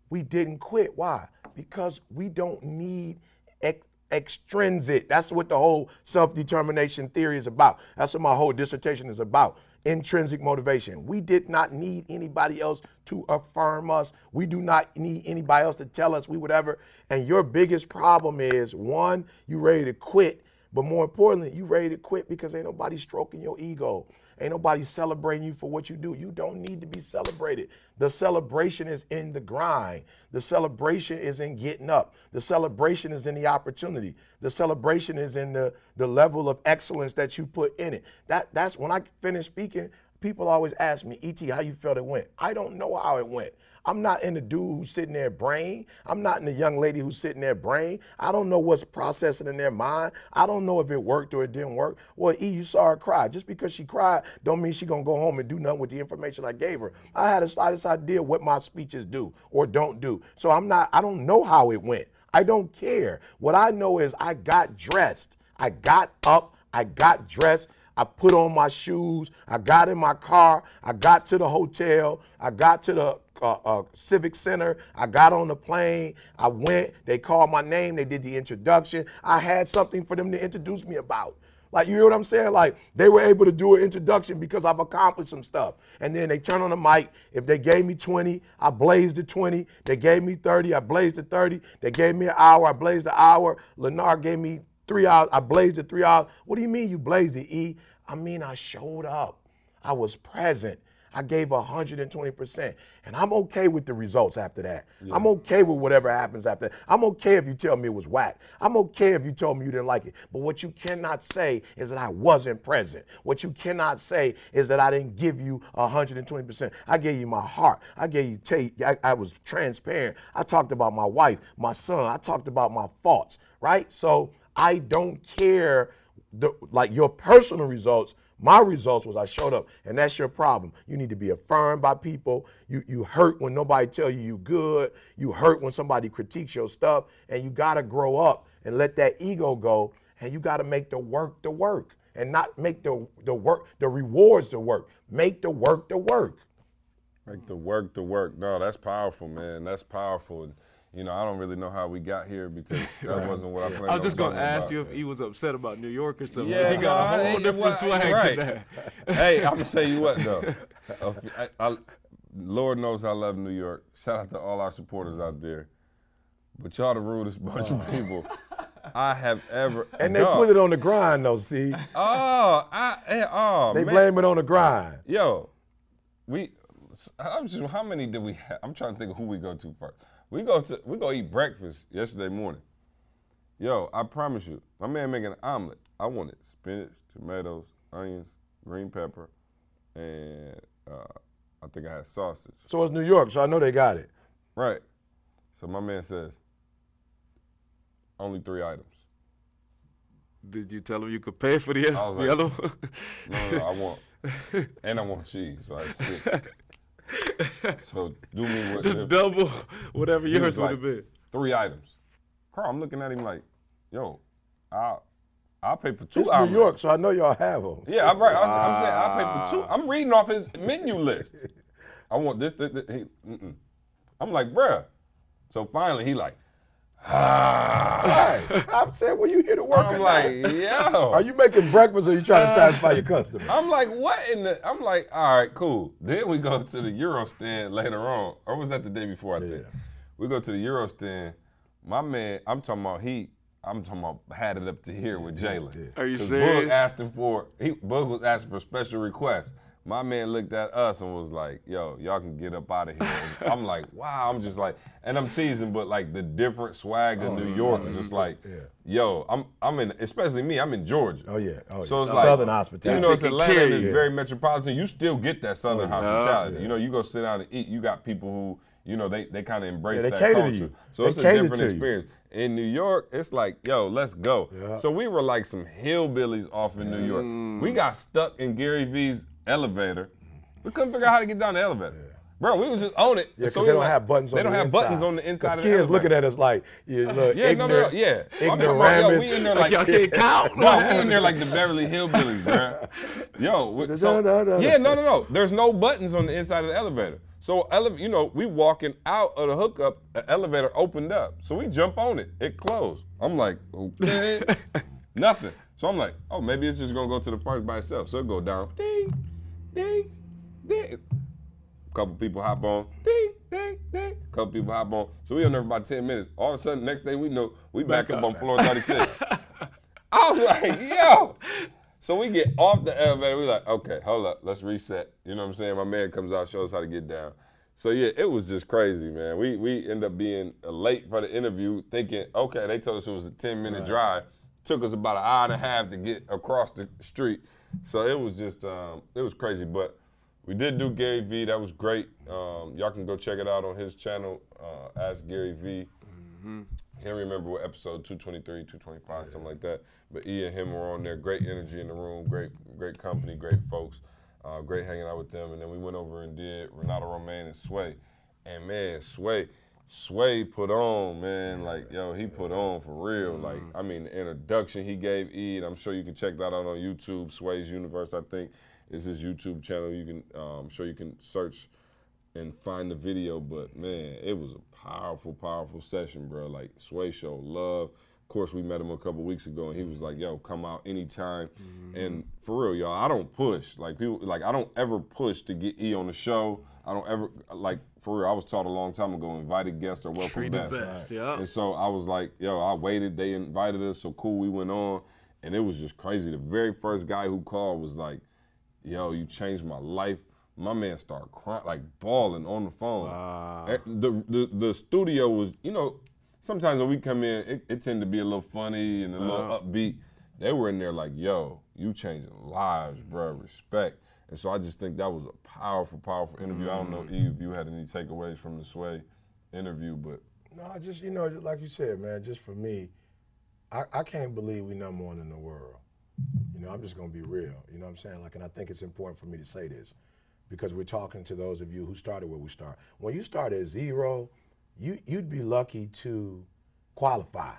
We didn't quit. Why? Because we don't need ex- extrinsic. That's what the whole self-determination theory is about. That's what my whole dissertation is about. Intrinsic motivation. We did not need anybody else to affirm us. We do not need anybody else to tell us we would ever. And your biggest problem is one, you ready to quit, but more importantly, you ready to quit because ain't nobody stroking your ego. Ain't nobody celebrating you for what you do. You don't need to be celebrated. The celebration is in the grind. The celebration is in getting up. The celebration is in the opportunity. The celebration is in the, the level of excellence that you put in it. That that's when I finish speaking, people always ask me, ET, how you felt it went? I don't know how it went. I'm not in the dude who's sitting there brain. I'm not in the young lady who's sitting there brain. I don't know what's processing in their mind. I don't know if it worked or it didn't work. Well, E, you saw her cry. Just because she cried, don't mean she gonna go home and do nothing with the information I gave her. I had the slightest idea what my speeches do or don't do. So I'm not. I don't know how it went. I don't care. What I know is I got dressed. I got up. I got dressed. I put on my shoes. I got in my car. I got to the hotel. I got to the uh, uh, Civic Center. I got on the plane. I went. They called my name. They did the introduction. I had something for them to introduce me about. Like, you hear what I'm saying? Like, they were able to do an introduction because I've accomplished some stuff. And then they turn on the mic. If they gave me 20, I blazed the 20. They gave me 30, I blazed the 30. They gave me an hour, I blazed the hour. Lennar gave me three hours, I blazed the three hours. What do you mean you blazed the E? I mean, I showed up. I was present. I gave 120%. And I'm okay with the results after that. I'm okay with whatever happens after that. I'm okay if you tell me it was whack. I'm okay if you told me you didn't like it. But what you cannot say is that I wasn't present. What you cannot say is that I didn't give you 120%. I gave you my heart. I gave you, ta- I, I was transparent. I talked about my wife, my son. I talked about my faults, right? So I don't care, the, like your personal results. My results was I showed up, and that's your problem. You need to be affirmed by people. You you hurt when nobody tell you you good. You hurt when somebody critiques your stuff, and you gotta grow up and let that ego go, and you gotta make the work the work, and not make the the work the rewards the work. Make the work the work. Make the work, the work. No, that's powerful, man. That's powerful. You know, I don't really know how we got here because that wasn't what I planned I was just gonna ask about. you if he was upset about New York or something. Yeah, he got no, a whole it- different swag right. to that. hey, I'm gonna tell you what though. I- I- Lord knows I love New York. Shout out to all our supporters out there. But y'all the rudest bunch of people I have ever. And they put it on the grind though. See, Oh, I, eh, oh, they man. blame it on the grind. Yo, we. I'm just. How many did we have? I'm trying to think of who we go to first. We go to. We go eat breakfast yesterday morning. Yo, I promise you, my man making an omelet. I wanted spinach, tomatoes, onions, green pepper, and uh, I think I had sausage. So it's New York, so I know they got it. Right. So my man says, only three items. Did you tell him you could pay for the, I was the like- other one? No, no, no, I want, and I want cheese. So I six. So do me what? Just double whatever yours was would like, have been. Three items. Carl, I'm looking at him like, yo, I'll, I'll pay for two It's omelets. New York, so I know y'all have them. Yeah, I'm right. I was, I'm saying I'll pay for two. I'm reading off his menu list. I want this, this, this. He, mm-mm. I'm like, bruh. So finally, he like, ah. Right. I'm saying, well, you here to work. I'm like, not? yo. are you making breakfast or are you trying to satisfy your customer? I'm like, what in the? I'm like, all right, cool. Then we go to the gyro stand later on, or was that the day before? I think we go to the gyro stand. My man, I'm talking about he. I'm talking about had it up to here with Jalen. Are you 'Cause serious? Boog asked him for. He Boog was asking for special requests. My man looked at us and was like, "Yo, y'all can get up out of here." And I'm like, "Wow!" I'm just like, and I'm teasing, but like the different swag of New York is just like, yeah. "Yo, I'm I'm in, especially me, I'm in Georgia." Oh, yeah. Oh, So yeah. it's like Southern hospitality. You know, it's Atlanta care it's you. very metropolitan. You still get that Southern hospitality. yeah. You know, you go sit down and eat. You got people who, you know, they, they kind of embrace Yeah, they that cater to culture. you. So They it's a different to you. experience. In New York, it's like, yo, let's go. Yeah. So we were like some hillbillies off in New York. Mm. We got stuck in Gary V's elevator. We couldn't figure out how to get down the elevator. Bro, we was just on it. Yeah, because So we they don't like- have buttons on They don't the have inside. buttons on the inside 'Cause of the kids looking at us like, you look, Yeah, no, no, no, ignorant, yeah. About, yo, we in there like Y'all can't count. no, we in there like the Beverly Hillbillies, bro. Yo, so, yeah, no, no, no. There's no buttons on the inside of the elevator. So, ele- you know, we walking out of the hookup, the elevator opened up. So we jump on it. It closed. I'm like, okay, nothing. So I'm like, oh, maybe it's just gonna go to the park by itself. So it go down, ding, ding, ding. Couple people hop on, ding, ding, ding. Couple people hop on. So we on there for about 10 minutes. All of a sudden, next thing we know, we back, up on floor 36. I was like, yo. So we get off the elevator. We like, okay, hold up, let's reset. You know what I'm saying? My man comes out, shows us how to get down. So yeah, it was just crazy, man. We we end up being late for the interview, thinking, okay, they told us it was a 10 minute drive. Took us about an hour and a half to get across the street. So it was just, um, it was crazy. But we did do Gary V. That was great. Um, y'all can go check it out on his channel, uh, Ask Gary V. Can't remember what episode 223, 225, something like that. But E and him were on there. Great energy in the room. Great, great company. Great folks. Uh, great hanging out with them. And then we went over and did Renato Romaine and Sway. And man, Sway, Sway put on, man. Like yo, he put on for real. Like I mean, the introduction he gave E, and I'm sure you can check that out on YouTube. Sway's Universe, I think, is his YouTube channel. You can, uh, I'm sure you can search and find the video. But man, it was a powerful, powerful session, bro. Like Sway showed love. Of course, we met him a couple weeks ago, and he was like, "Yo, come out anytime." And for real, y'all, I don't push. Like people, like I don't ever push to get E on the show. I don't ever like for real. I was taught a long time ago, invited guests are welcome Treat the best. best, yeah. And so I was like, yo, I waited. They invited us, so cool. We went on, and it was just crazy. The very first guy who called was like, yo, you changed my life. My man started crying, like bawling on the phone. Eh, The, the the studio was, you know, sometimes when we come in, it, it tend to be a little funny and a little upbeat. They were in there like, yo, you changing lives, bro. Respect. And so I just think that was a powerful, powerful interview. I don't know, Eve, if you had any takeaways from the Sway interview, but No, I just you know, like you said, man. Just for me, I, I can't believe we number one in the world. You know, I'm just gonna be real. You know what I'm saying? Like, and I think it's important for me to say this because we're talking to those of you who started where we start. When you start at zero, you you'd be lucky to qualify.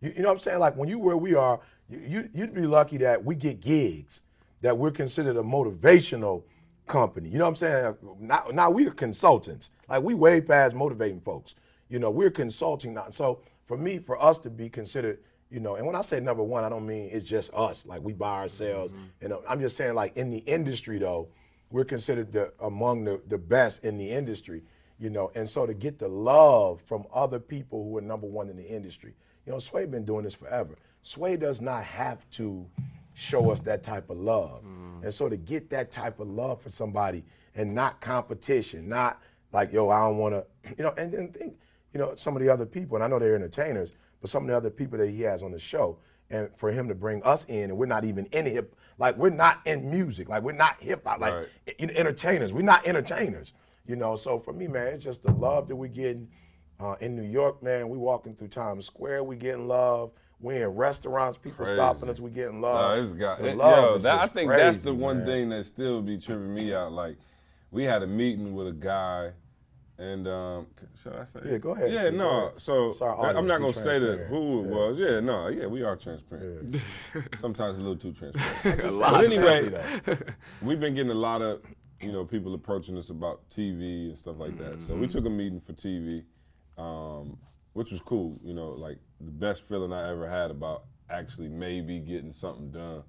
You, you know what I'm saying? Like when you where we are, you, you you'd be lucky that we get gigs, that we're considered a motivational company. You know what I'm saying? Now, now we're consultants. Like we way past motivating folks. You know, we're consulting now. So for me, for us to be considered, you know, and when I say number one, I don't mean it's just us. Like we by ourselves. Mm-hmm. You know, I'm just saying like in the industry though, we're considered the among the, the best in the industry. You know, and so to get the love from other people who are number one in the industry. You know, Sway been doing this forever. Sway does not have to show us that type of love. And so to get that type of love for somebody and not competition, not like, yo, I don't wanna, you know, and then think, you know, some of the other people, and I know they're entertainers, but some of the other people that he has on the show, and for him to bring us in, and we're not even in hip, like we're not in music, like we're not hip hop, like Right. entertainers. We're not entertainers, you know. So for me, man, it's just the love that we're getting uh, in New York, man. We walking through Times Square, we getting love. We in restaurants, people Crazy. stopping us, we getting No, love. it's got The it- love yo, is that, I just think that's the crazy, one man. thing that still be tripping me out. Like, we had a meeting with a guy, and um, c- should I say? Yeah, go ahead, Yeah, C, no. ahead. So It's I- I'm not gonna say that who it Yeah. was. Yeah, no, yeah, we are transparent. Sometimes a little too transparent. A But anyway, we've been getting a lot of you know people approaching us about TV and stuff like that. So we took a meeting for TV, um, which was cool. You know, like the best feeling I ever had about actually maybe getting something done.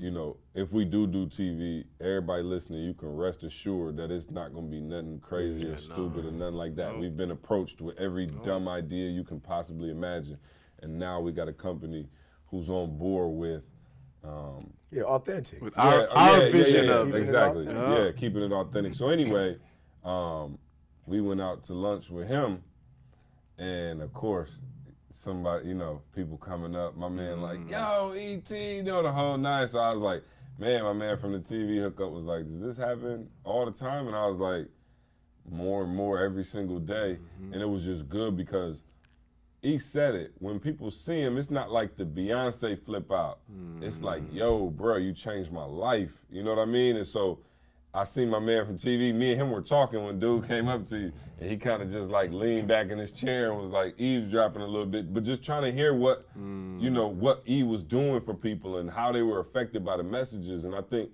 You know, if we do do TV, everybody listening, you can rest assured that it's not going to be nothing crazy or stupid or nothing like that. We've been approached with every dumb idea you can possibly imagine, and now we got a company who's on board with. Um, yeah, authentic. With our, yeah, our yeah, yeah, vision yeah, of Keeping it exactly. Yeah, keeping it authentic. So anyway, um, we went out to lunch with him, and of course, somebody, you know, people coming up. My man, like, mm. yo, Et, you know, the whole night. So I was like, man, my man from the TV hookup was like, does this happen all the time? And I was like, more and more every single day, mm-hmm. and it was just good because he said it. When people see him, it's not like the Beyonce flip out. It's like, mm. yo, bro, you changed my life. You know what I mean? And so I seen my man from TV. Me and him were talking when dude came up to you, and he kind of just like leaned back in his chair and was like eavesdropping a little bit, but just trying to hear what, you know, what E was doing for people and how they were affected by the messages. And I think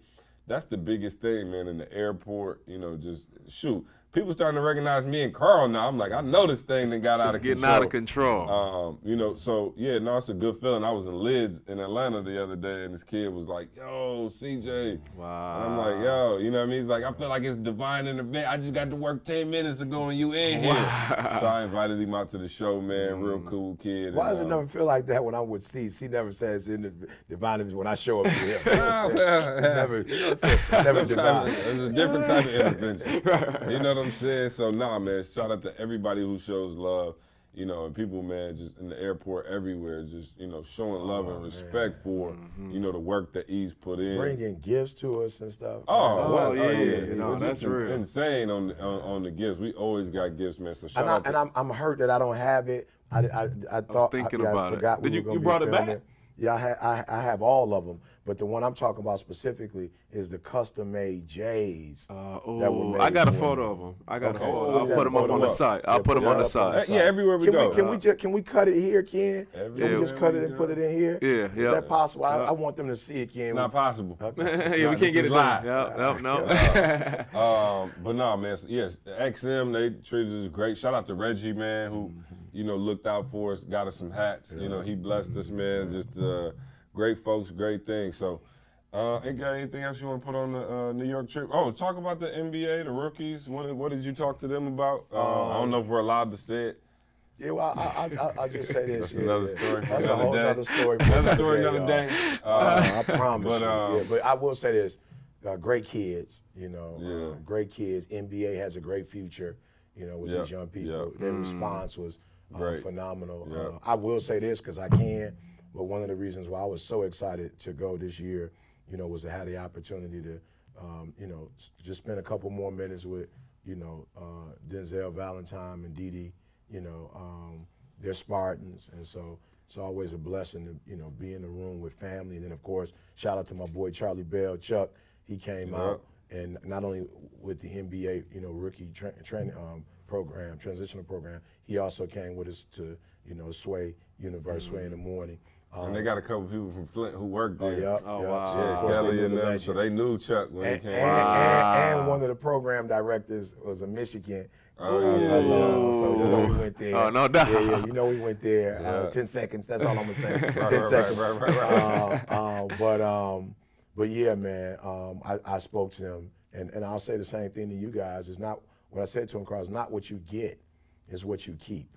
that's the biggest thing, man, in the airport. You know, just shoot. People starting to recognize me and Carl now. I'm like, I know this thing that got out of getting control. out of control. Um, you know, so yeah, no, it's a good feeling. I was in Lids in Atlanta the other day, and this kid was like, "Yo, CJ," Wow. and I'm like, "Yo," you know what I mean? He's like, "I feel like it's divine intervention. I just got to work ten minutes ago, and you in here." Wow. So I invited him out to the show, man. Real cool kid. Why and, does it um, never feel like that when I'm with C? C never says in the divine image when I show up to him. You know Well, what I'm never, you know what I'm saying? never divine. It's it's a different type of intervention. You know what I'm saying? So nah, man. Shout out to everybody who shows love. you know, and people, man, just in the airport, everywhere, just you know, showing love Oh, and respect for mm-hmm. you know the work that he's put in. Bringing gifts to us and stuff. Oh, Man, well, yeah, oh, yeah, yeah, you know, We're that's just real. insane on, the, on on the gifts. We always got gifts, man. So shout and, I, out to and I'm, I'm hurt that I don't have it. I, I, I thought thinking I, yeah, about I it. forgot we Did you- were gonna you be brought it back? filming. Yeah, I, ha- I, I have all of them, but the one I'm talking about specifically is the custom made J's. Uh, oh, I got a photo of them. I got Okay. a photo. put I'll put them up on the up. site. I'll put put them on the up on the site. yeah, everywhere we Can go. we can we just can we cut it here, Ken? Can Everywhere we just cut it and put it in here? Yeah, yeah. Is that possible? I, I want them to see it, Ken. It's not possible. Okay. yeah, we can't get it live. done. Yeah, no, no. Um, but no, man. Yes, XM they treated us great. Shout out to Reggie, man, who you know looked out for us, got us some hats. You know, he blessed us, man. Just uh, great folks, great things. So, uh, ain't got anything else you want to put on the uh, New York trip? Oh, talk about the NBA, the rookies. What, what did you talk to them about? Uh, I don't know if we're allowed to say it. Yeah, well, I, I, I, I'll just say this. That's yeah, another story That's a another whole day. other story. Another story, another day. Uh, Uh, I promise but, you. um, yeah, but I will say this: uh, great kids, you know, Yeah. uh, great kids. NBA has a great future, you know, with Yep, these young people. yep. Their response was uh, Great. phenomenal. Yep. Uh, I will say this because I can, but one of the reasons why I was so excited to go this year, you know, was to have the opportunity to, um, you know, just spend a couple more minutes with, you know, uh, Denzel Valentine and Dee, you know. Um, they're Spartans, and so it's always a blessing to you know be in the room with family. And then of course, shout out to my boy Charlie Bell, Chuck. He came out and not only with the NBA, you know, rookie tra- training um, program, transitional program, he also came with us to you know Sway Universe, Sway in the morning. Um, and they got a couple people from Flint who worked there. yeah, Oh, yeah. wow. So, Yeah, they Kelly knew and them, so they knew Chuck when and, he and, came. and, and one of the program directors was a Michigan. Oh, uh, yeah, alum, yeah. So you know we went there. Oh, no doubt. Yeah, yeah, you know we went there. Yeah. Uh, Ten seconds. That's all I'm gonna say. Ten right, right, seconds. right, right, right. Uh, uh, but um, but yeah, man. Um, I, I spoke to them, and, and I'll say the same thing to you guys. It's not what I said to him, Carl. is not what you get, is what you keep.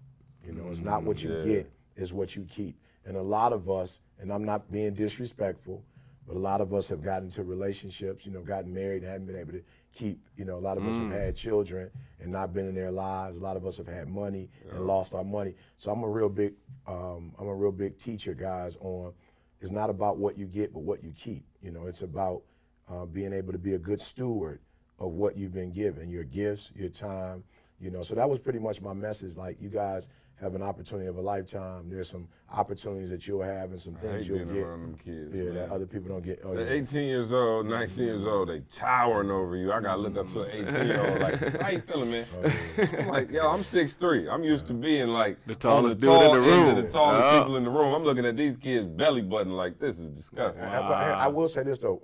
You know, it's not what you yeah. get, is what you keep. And a lot of us, and I'm not being disrespectful, but a lot of us have gotten into relationships, you know, gotten married and haven't been able to keep, you know, a lot of us have had children and not been in their lives. A lot of us have had money and lost our money. So I'm a real big, um, I'm a real big teacher, guys, on it's not about what you get, but what you keep. You know, it's about uh, being able to be a good steward of what you've been given, your gifts, your time. You know, so that was pretty much my message. Like, you guys have an opportunity of a lifetime. There's some opportunities that you'll have and some I things hate you'll being get. around them kids. Yeah, man. that other people don't get. Oh, The yeah. 18 years old, 19 years old, they towering over you. I gotta look up to an 18 year old like, how you feeling, man? Oh, I'm like, yo, I'm 6'3". I'm used to being like The tallest the dude in the end of room. the tallest Yeah. people in the room. I'm looking at these kids belly button like this is disgusting. And I- but I will say this though,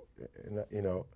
you know,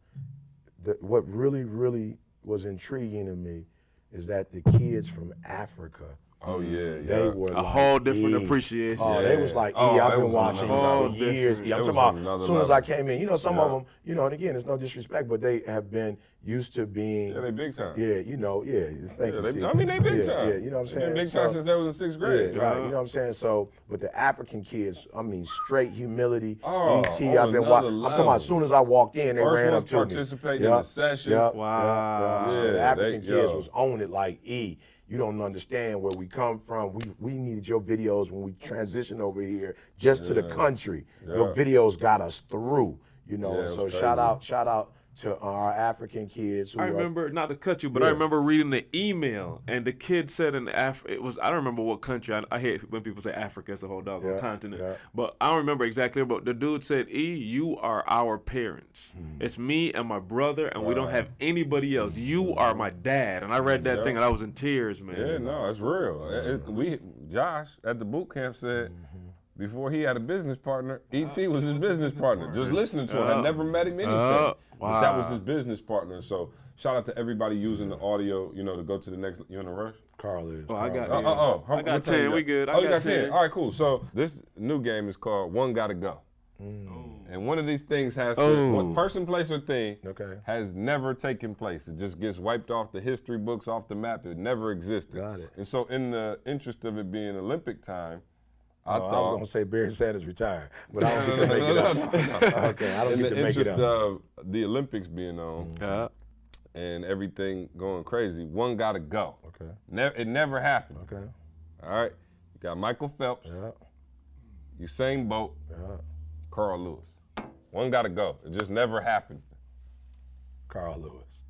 the, what really, really was intriguing to me is that the kids from Africa, Oh yeah, they yeah. were A like, whole different E. appreciation. Oh, they was like, Oh, E, I've been watching you another for years. They Yeah, I'm talking about as soon as I came in. You know, some of them, you know, and again, it's no disrespect, but they have been used to being. Yeah, they big time. Yeah, you know, yeah. Thank Yeah, you. they- C. I mean, they big yeah, time. Yeah, you know what I'm They saying? been big time So- since they was in sixth grade. Yeah, right. You know what I'm saying? So, but the African kids, I mean, straight humility. Oh, ET, I've been another watching. I'm talking about as soon as I walked in, they First ran up to me. participating in the session. Yep, Wow. Yep, yep. So Yeah, the African kids was on it like E. You don't understand where we come from. We we needed your videos when we transitioned over here just to the country. Your videos got us through. You know, Yeah, so shout out, shout out to our African kids. Who I are- remember not to cut you, but I remember reading the email, and the kid said in Af, it was I don't remember what country. I, I hate when people say Africa as a whole dog Yeah, continent, yeah. but I don't remember exactly. But the dude said, "E, you are our parents. Hmm. It's me and my brother, and we don't have anybody else. You are my dad." And I read that Yeah. thing, and I was in tears, man. Yeah, no, it's real. It- it- we Josh at the boot camp said Mm-hmm. Before he had a business partner, ET uh-huh. was his business partner. Just listening to him, I Oh. never met him uh-huh. anything, Oh, but that was his business partner. So shout out to everybody using the audio, you know, to go to the next. You in a rush? Carl is. Oh, I got is. Oh, Yeah. oh, oh, how- I got 10, you we good. I oh, you got got 10. 10. All right, cool. So this new game is called One Gotta Go. Mm. And one of these things has to, Oh. one person, place, or thing Okay. has never taken place. It just gets wiped off the history books, off the map. It never existed. Got it. And so, in the interest of it being Olympic time, I Oh, I was gonna say Barry Sanders retired, but I don't get to make it up. Okay, I don't in get the to make it interest up. of the Olympics being on mm-hmm. Yeah. and everything going crazy, one gotta go. Okay, Ne- it never happened. okay. All right. You got Michael Phelps, Yeah. Usain Bolt, Yeah. Carl Lewis. One got to go. It just never happened. Carl Lewis.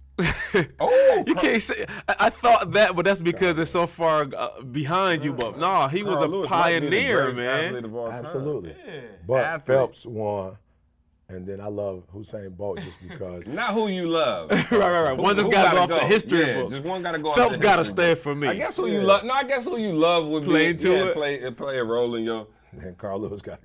Oh, You can't say. I, I thought that, but that's because it's so far uh, behind you. But no, he was Carl a Lewis might be the pioneer, man. of all time. Absolutely. But Athlete. Phelps won, and then I love Usain Bolt just because. Not who you love. right, right, right. One just got to gotta go off the history Yeah, book. just one got to go. Phelps got to history stay for me. I guess who you love. No, I guess who you love would Play be into yeah, it. Play, play a role in your. and Carl Lewis got.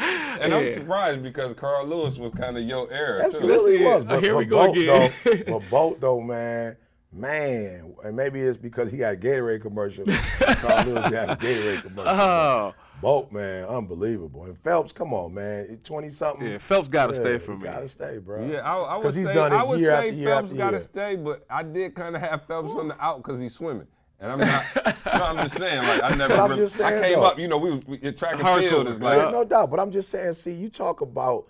And I'm surprised because Carl Lewis was kind of your era too. Absolutely Listen, was. But, here but we go Bolt, again. Though, but Bolt though, man, man, and maybe it's because he got a Gatorade commercial. Carl Lewis got a Gatorade commercial. Oh, Bolt, man, unbelievable. And Phelps, come on, man, twenty something. yeah, Phelps got to stay for me. Gotta stay, bro. Yeah, I, I would 'Cause he's say done it I would year say after year Phelps got to stay, but I did kind of have Phelps on the out because he's swimming. And I'm not. no, I'm just saying, like I never. I'm really, just saying, I came though. up, you know, we, we in track and Hardcore, field is like Yeah, no doubt. But I'm just saying, see, you talk about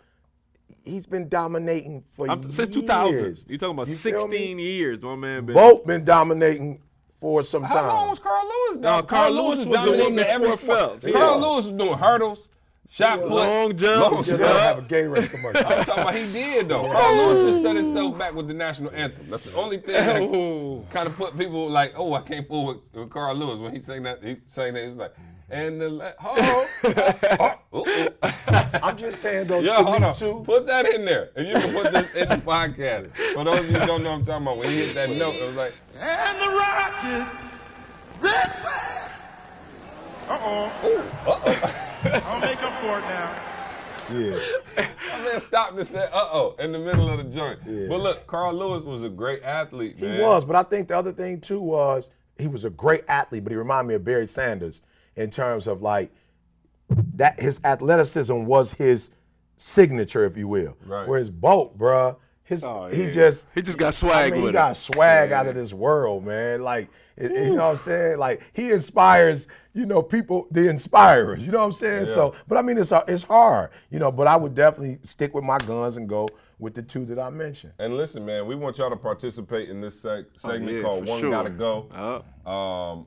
he's been dominating for I'm, years. since 2000, you talking about You feel me? 16 years, my man. Been. Bolt been dominating for some How long time. was Carl Lewis? No, dog? Carl Lewis was the dominating one every before sport. Phelps, yeah. Carl Lewis was doing hurdles, shot put, Long jump. long jump. gotta have a Gatorade commercial. I'm talking about he did though. Carl Lewis just set himself back with the national anthem. That's the only thing that Oh. kind of put people like, oh, I can't fool with, with Carl Lewis when he sang that. He sang that. He was like, and the le- oh, oh, oh, oh. I'm just saying though, Yo, to hold me on. too. Put that in there. If you can put this in the podcast. For those of you who don't know what I'm talking about, when he hit that note, it was like, And the Rockets, red flag. Uh-oh. Uh-oh. I'll make up for it now. Yeah. my man stopped and said, uh oh, in the middle of the joint. Yeah. But look, Carl Lewis was a great athlete, He was, but I think the other thing too was he was a great athlete, but he reminded me of Barry Sanders in terms of like that his athleticism was his signature, if you will. Right. Whereas Bolt, bruh, his Oh, he yeah. just He just got I swag mean, he with got it. swag out of this world, man. Like it- it- you know what I'm saying? Like he inspires, you know, people, the inspirers. You know what I'm saying? So, but I mean, it's it's hard, you know. But I would definitely stick with my guns and go with the two that I mentioned. And listen, man, we want y'all to participate in this seg- segment Oh, yeah, called One sure. Gotta Go. Uh, Um,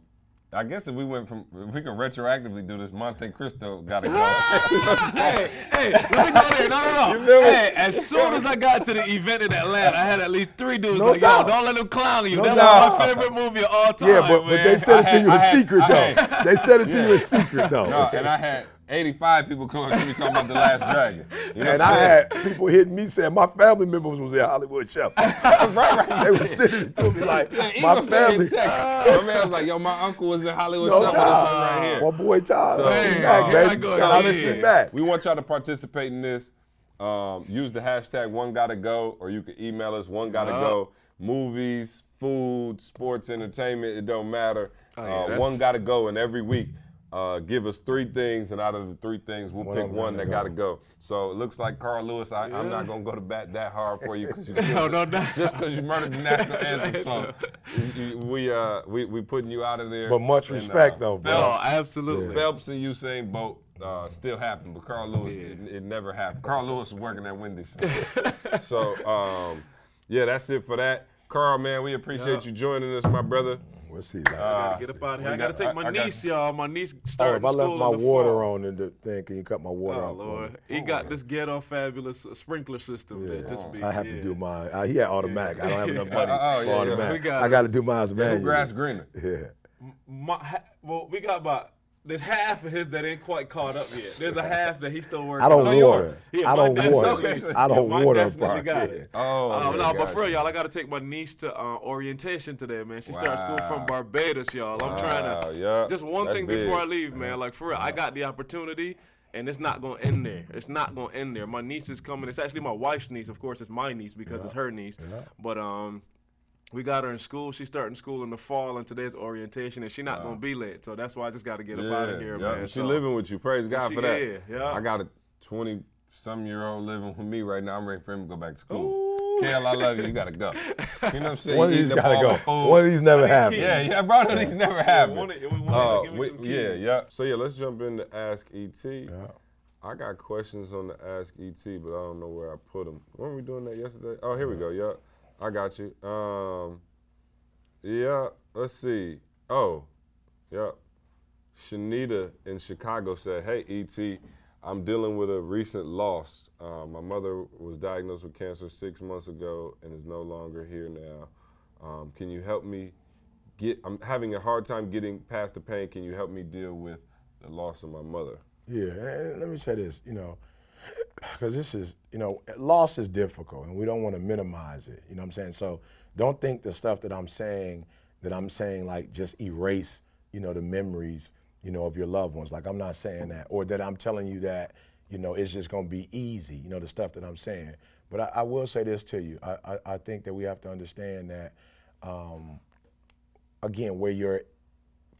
I guess if we went from, if we can retroactively do this, Monte Cristo gotta go. hey, hey, let me go there. No, no, no. Hey, as soon as I got to the event in Atlanta, I had at least three dudes No like, doubt. yo, don't let them clown you. No that doubt. was my favorite movie of all time. Yeah, but, but they said it to you had- in I had- secret I though. had- they said it to you Yeah. in secret though. no, and I had 85 people coming to me talking about The Last Dragon. You know and I'm I saying? had people hitting me saying my family members was in Hollywood Chef. right, right. they were sending it to me like Yeah, he my gonna say it family. in text. My man was like, yo, my uncle was in Hollywood No Chef with us doubt. right here. My boy Todd. So, sit hey, back, uh, baby. go Shout out to sit back. We want y'all to participate in this. Um, use the hashtag one gotta go, or you can email us one gotta go. Movies, food, sports, entertainment, it don't matter. yeah, uh, one gotta go, and every week, uh, give us three things, and out of the three things, we'll One pick one gotta that gotta go. So it looks like Carl Lewis. I, I'm not gonna go to bat that hard for you because you No, no, no. just because you murdered the national anthem. So you- you- we uh we we putting you out of there. But much And, respect uh, though, bro. Oh, Phelps, absolutely. Phelps and Usain Bolt uh, still happened, but Carl Lewis, it, it never happened. Carl Lewis was working at Wendy's. so, um, yeah, that's it for that. Carl, man, we appreciate you joining us, my brother. We'll see. Like, Uh, Get up out of here. I gotta take my I got- niece, y'all. My niece started oh, starting if I left my water fall. on in the thing, can you cut my water Oh off? for me? Lord, he got this ghetto fabulous sprinkler system. Yeah. that just be, I have yeah. to do mine. Uh, he had automatic. I don't have enough money Oh, oh, for yeah, yeah. automatic. We got I got to do mine Who manually. grass greener? Yeah. My, well, we got about there's half of his that ain't quite caught up yet. There's a half that he's still working. I don't on. water. Yeah, I don't water. I don't yeah, mine water definitely got it. Oh, okay, no, but for real, you. y'all, I gotta take my niece to uh, orientation today, man. She started school from Barbados, y'all. I'm trying to yeah, just one that's thing before. I leave, man. Like for real, I got the opportunity. And it's not gonna end there. It's not gonna end there. My niece is coming. It's actually my wife's niece. Of course, it's my niece because it's her niece. But um, we got her in school. She's starting school in the fall, and today's orientation, and she's not gonna be late. So that's why I just got to get up out of here, yeah. man. She So- living with you. Praise God She for that. yeah. I got a 20 some year old living with me right now. I'm ready for him to go back to school. Kale, I love you. You gotta go. You know what I'm saying? One of these gotta go. my food. One of these never happened. Yeah, yeah, bro. No, these never happen. want it- we. Uh, we- some yeah, yeah. So yeah, let's jump into Ask ET. I got questions on the Ask ET, but I don't know where I put them. Weren't we doing that yesterday? Oh, here we go. Yeah, I got you. Um, yeah. Let's see. Oh, Yep. Shanita in Chicago said, "Hey ET, I'm dealing with a recent loss. Uh, my mother was diagnosed with cancer six months ago and is no longer here now. Um, can you help me get? I'm having a hard time getting past the pain. Can you help me deal with the loss of my mother?" Yeah, let me say this, you know, because this is, you know, loss is difficult and we don't want to minimize it. You know what I'm saying? So don't think the stuff that I'm saying, that I'm saying like just erase, you know, the memories, you know, of your loved ones. Like I'm not saying that. Or that I'm telling you that, you know, it's just going to be easy, you know, the stuff that I'm saying. But I, I will say this to you. I, I, I think that we have to understand that, um, again, where your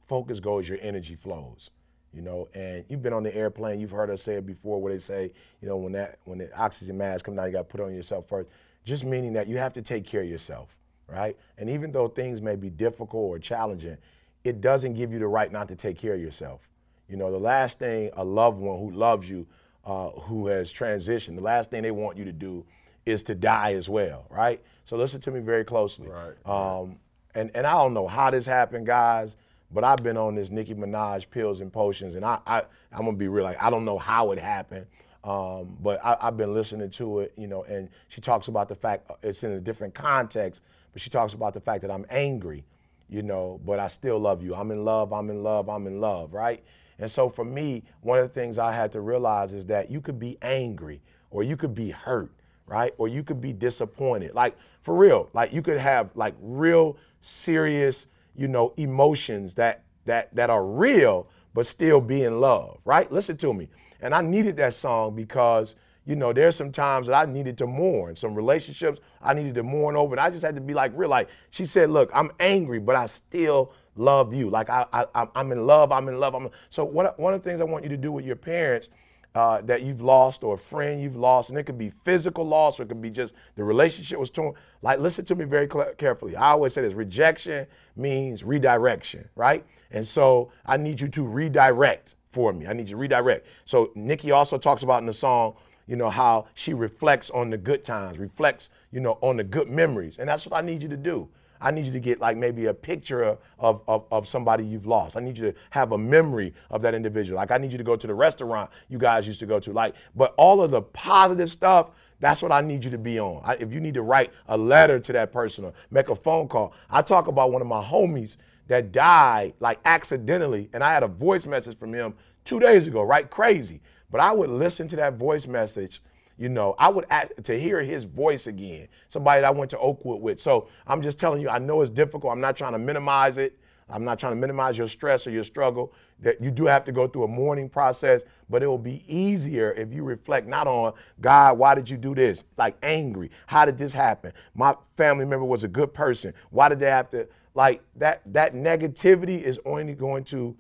focus goes, your energy flows you know. And you've been on the airplane, you've heard us say it before, where they say, you know, when that when the oxygen mask comes out, you got to put it on yourself first. Just meaning that you have to take care of yourself, right? And even though things may be difficult or challenging, it doesn't give you the right not to take care of yourself. You know, the last thing a loved one who loves you, uh, who has transitioned, the last thing they want you to do is to die as well, right? So listen to me very closely. Right. Um, and and I don't know how this happened, guys. But I've been on this Nicki Minaj pills and potions, and I, I I'm gonna be real. Like I don't know how it happened, um, but I, I've been listening to it, you know. And she talks about the fact uh, it's in a different context, but she talks about the fact that I'm angry, you know, but I still love you. I'm in love. I'm in love. I'm in love, right? And so for me, one of the things I had to realize is that you could be angry, or you could be hurt, right? Or you could be disappointed. Like for real, like you could have like real serious you know, emotions that that that are real but still be in love, right? Listen to me. And I needed that song because, you know, there's some times that I needed to mourn, some relationships I needed to mourn over. And I just had to be like real. Like she said, look, I'm angry, but I still love you. Like I, I I'm in love, I'm in love. I'm so what one of the things I want you to do with your parents uh, that you've lost or a friend you've lost, and it could be physical loss or it could be just the relationship was torn. Like, listen to me very carefully. I always say this rejection means redirection, right? And so I need you to redirect for me. I need you to redirect. So Nicki also talks about in the song, you know, how she reflects on the good times, reflects, you know, on the good memories. And that's what I need you to do. I need you to get like maybe a picture of, of, of, somebody you've lost. I need you to have a memory of that individual. Like I need you to go to the restaurant you guys used to go to. Like, but all of the positive stuff, that's what I need you to be on. I, if you need to write a letter to that person or make a phone call, I talk about one of my homies that died like accidentally, and I had a voice message from him two days ago, right? Crazy. But I would listen to that voice message you know, I would act, to hear his voice again. Somebody that I went to Oakwood with. So I'm just telling you, I know it's difficult. I'm not trying to minimize it. I'm not trying to minimize your stress or your struggle. That you do have to go through a mourning process, but it will be easier if you reflect not on God, why did you do this? Like angry. How did this happen? My family member was a good person. Why did they have to like that that negativity is only going to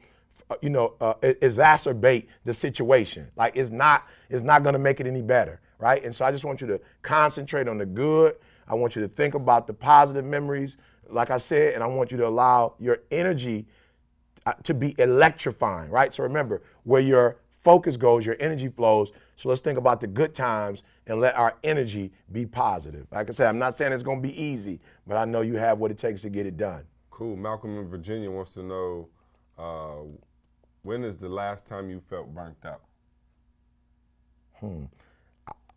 uh, you know uh, exacerbate the situation. Like it's not it's not going to make it any better right? And so I just want you to concentrate on the good. I want you to think about the positive memories, like I said, and I want you to allow your energy uh, to be electrifying, right? So remember, where your focus goes, your energy flows. So let's think about the good times and let our energy be positive. Like I said, I'm not saying it's going to be easy, but I know you have what it takes to get it done. Cool. Malcolm in Virginia wants to know uh, when is the last time you felt burnt out? Hmm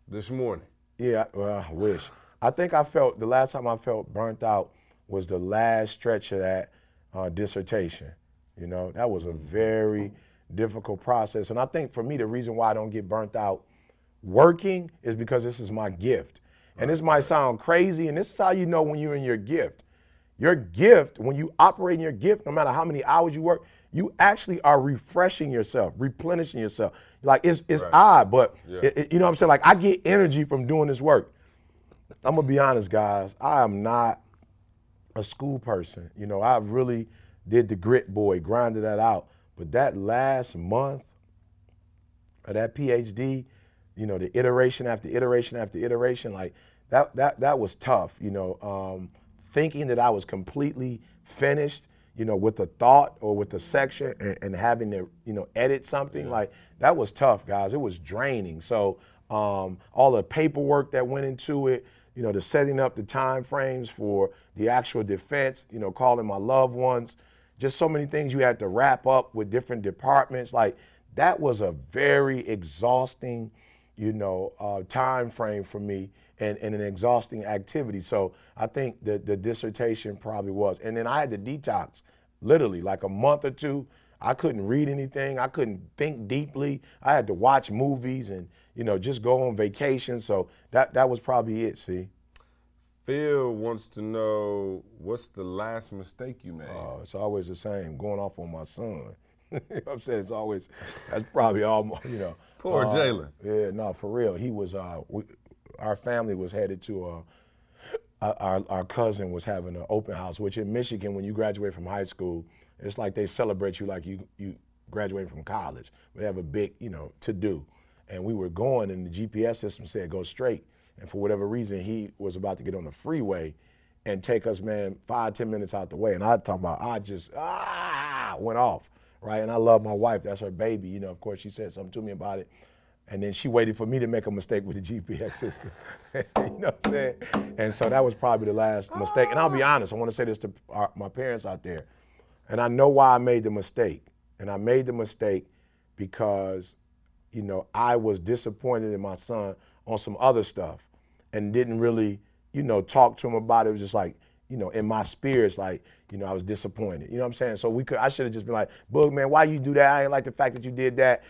this morning? Yeah, well, I wish. I think I felt the last time I felt burnt out was the last stretch of that uh, dissertation. You know, that was a very difficult process. And I think for me, the reason why I don't get burnt out working is because this is my gift. And this might sound crazy, and this is how you know when you're in your gift. Your gift, when you operate in your gift, no matter how many hours you work, you actually are refreshing yourself, replenishing yourself. Like it's it's right. odd, but yeah. it, it, you know what I'm saying. Like I get energy from doing this work. I'm gonna be honest, guys. I am not a school person. You know, I really did the grit boy, grinded that out. But that last month of that PhD, you know, the iteration after iteration after iteration, like that that that was tough. You know, um, thinking that I was completely finished you know, with a thought or with a section and, and having to, you know, edit something yeah. like that was tough, guys. It was draining. So um, all the paperwork that went into it, you know, the setting up the time frames for the actual defense, you know, calling my loved ones, just so many things you had to wrap up with different departments. Like that was a very exhausting, you know, uh, time frame for me and, and an exhausting activity. So I think the the dissertation probably was. And then I had to detox, literally like a month or two. I couldn't read anything. I couldn't think deeply. I had to watch movies and you know just go on vacation. So that that was probably it. See. Phil wants to know what's the last mistake you made. Uh, it's always the same. Going off on my son. you know I'm saying? It's always that's probably all you know. Poor uh, Jalen. Yeah, no, for real. He was. Uh, we, our family was headed to. Uh, our, our cousin was having an open house, which in Michigan, when you graduate from high school, it's like they celebrate you like you you graduated from college. They have a big, you know, to do. And we were going, and the GPS system said go straight. And for whatever reason, he was about to get on the freeway and take us, man, five ten minutes out the way. And I talk about, I just ah went off, right? And I love my wife. That's her baby. You know, of course, she said something to me about it. And then she waited for me to make a mistake with the GPS system. you know what I'm saying? And so that was probably the last mistake. And I'll be honest, I want to say this to our, my parents out there. And I know why I made the mistake. And I made the mistake because, you know, I was disappointed in my son on some other stuff and didn't really, you know, talk to him about it. It was just like, you know, in my spirits, like, you know, I was disappointed. You know what I'm saying? So we could, I should have just been like, Boog, man, why you do that? I ain't like the fact that you did that.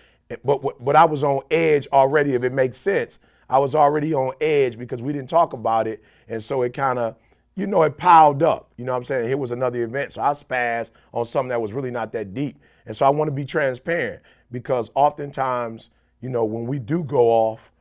But but I was on edge already. If it makes sense, I was already on edge because we didn't talk about it, and so it kind of, you know, it piled up. You know what I'm saying? Here was another event, so I spazzed on something that was really not that deep, and so I want to be transparent because oftentimes, you know, when we do go off,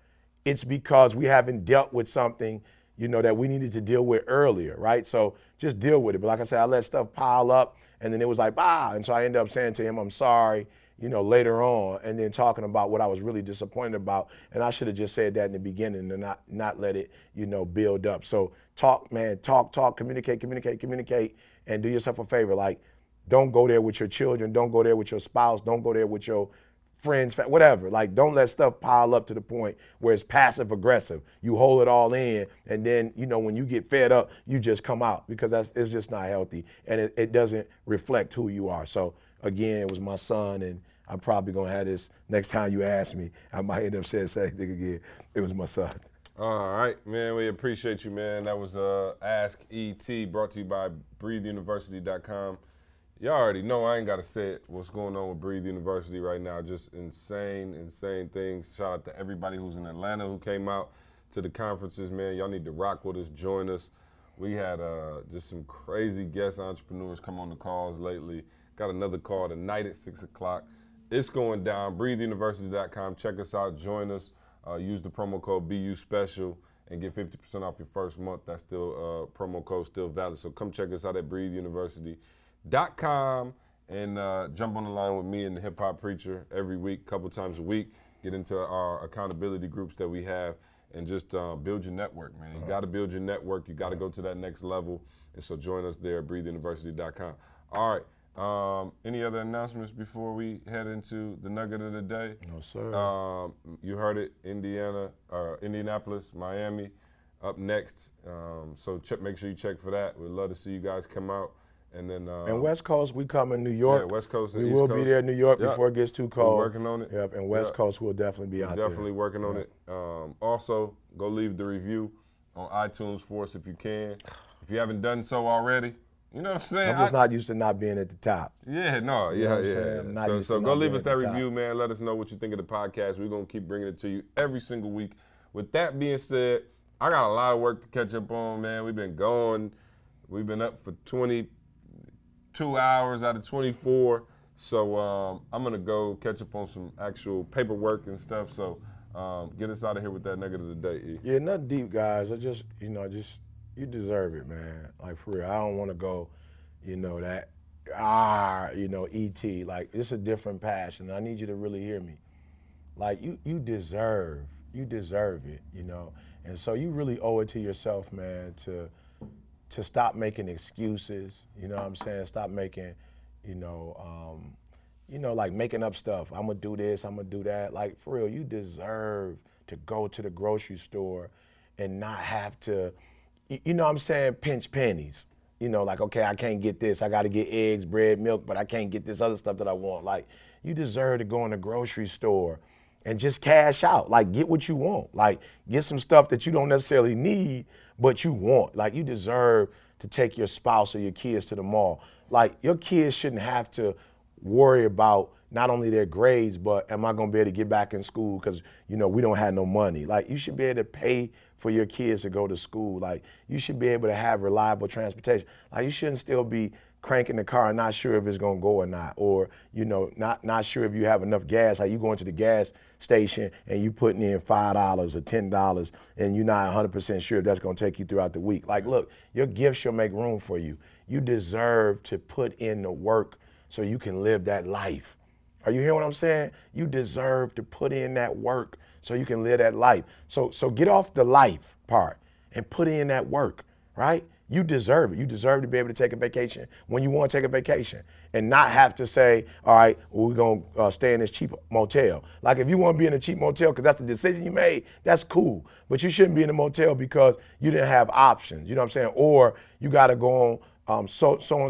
it's because we haven't dealt with something, you know, that we needed to deal with earlier, right? So just deal with it. But like I said, I let stuff pile up, and then it was like, ah, and so I ended up saying to him, I'm sorry you know, later on, and then talking about what I was really disappointed about. And I should have just said that in the beginning and not not let it, you know, build up. So talk, man, talk, talk, communicate, communicate, communicate, and do yourself a favor. Like, don't go there with your children, don't go there with your spouse, don't go there with your friends, whatever. Like, don't let stuff pile up to the point where it's passive aggressive. You hold it all in, and then you know when you get fed up, you just come out because that's it's just not healthy, and it, it doesn't reflect who you are. So again, it was my son, and I'm probably gonna have this next time you ask me. I might end up saying same thing again. It was my son. All right, man. We appreciate you, man. That was uh, Ask ET, brought to you by BreatheUniversity.com. Y'all already know I ain't gotta say it. What's going on with Breathe University right now? Just insane, insane things. Shout out to everybody who's in Atlanta who came out to the conferences, man. Y'all need to rock with us, join us. We had uh, just some crazy guest entrepreneurs come on the calls lately. Got another call tonight at six o'clock. It's going down. BreatheUniversity.com. Check us out. Join us. Uh, use the promo code BU Special and get 50% off your first month. That's still uh, promo code still valid. So come check us out at BreatheUniversity.com and uh, jump on the line with me and the Hip Hop Preacher every week, couple times a week. Get into our accountability groups that we have and just uh, build your network, man. You got to build your network. You got to go to that next level. And so join us there at BreatheUniversity.com. All right. Um, any other announcements before we head into the nugget of the day? No, sir. Um, you heard it, Indiana, uh, Indianapolis, Miami, up next. Um, so check, make sure you check for that. We'd love to see you guys come out. And then uh, and West Coast, we come in New York. Yeah, West Coast. We East will Coast. be there in New York Yep. before it gets too We're cold. working on it. Yep, and West Yep. Coast will definitely be out there. Definitely there. working on it. Um, also, go leave the review on iTunes for us if you can. If you haven't done so already, you know what I'm saying. I'm just I- not used to not being at the top. Yeah, no, You yeah, yeah. So, so go leave us that the top. review, man. Let us know what you think of the podcast. We're gonna keep bringing it to you every single week. With that being said, I got a lot of work to catch up on, man. We've been going, we've been up for 22 hours out of 24. So um, I'm gonna go catch up on some actual paperwork and stuff. So um, get us out of here with that negative of the day. E. Yeah, nothing deep, guys. I just, you know, I just you deserve it, man. Like for real. I don't want to go, you know, that ah, you know, ET. Like it's a different passion. I need you to really hear me. Like you, you deserve, you deserve it, you know. And so you really owe it to yourself, man, to to stop making excuses. You know what I'm saying? Stop making, you know, um, you know, like making up stuff. I'm gonna do this. I'm gonna do that. Like for real, you deserve to go to the grocery store and not have to, you know what I'm saying, pinch pennies. you know, like, okay, I can't get this. I got to get eggs, bread, milk, but I can't get this other stuff that I want. Like, you deserve to go in the grocery store and just cash out. Like, get what you want. Like, get some stuff that you don't necessarily need, but you want. Like, you deserve to take your spouse or your kids to the mall. Like, your kids shouldn't have to worry about not only their grades, but am I going to be able to get back in school because you know we don't have no money. Like you should be able to pay for your kids to go to school. Like you should be able to have reliable transportation. Like you shouldn't still be cranking the car and not sure if it's to go or not, or you know not not sure if you have enough gas. Like you going to the gas station and you putting in five dollars or ten dollars and you're not 100% sure if that's to take you throughout the week. Like look, your gift shall make room for you. You deserve to put in the work so you can live that life. Are you hearing what I'm saying? You deserve to put in that work so you can live that life. So so get off the life part and put in that work, right? You deserve it. You deserve to be able to take a vacation when you want to take a vacation and not have to say, all right, well, we're going to uh, stay in this cheap motel. Like if you want to be in a cheap motel because that's the decision you made, that's cool. But you shouldn't be in a motel because you didn't have options. You know what I'm saying? Or you got to go on um, so so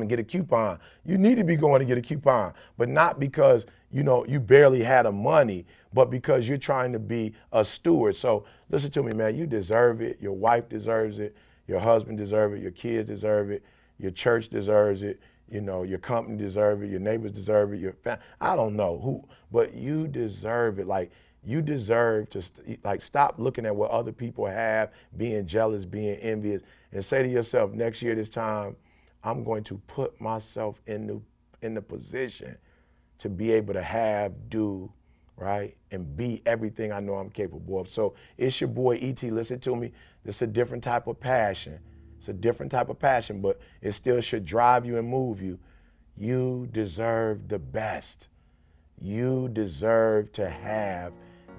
and get a coupon. You need to be going to get a coupon, but not because you know you barely had the money, but because you're trying to be a steward. So listen to me, man. You deserve it. Your wife deserves it. Your husband deserves it. Your kids deserve it. Your church deserves it. You know, your company deserves it. Your neighbors deserve it. Your family. I don't know who, but you deserve it. Like you deserve to st- like stop looking at what other people have, being jealous, being envious, and say to yourself, next year this time, I'm going to put myself in the in the position to be able to have, do, right, and be everything I know I'm capable of. So it's your boy ET. Listen to me. It's a different type of passion. It's a different type of passion, but it still should drive you and move you. You deserve the best. You deserve to have,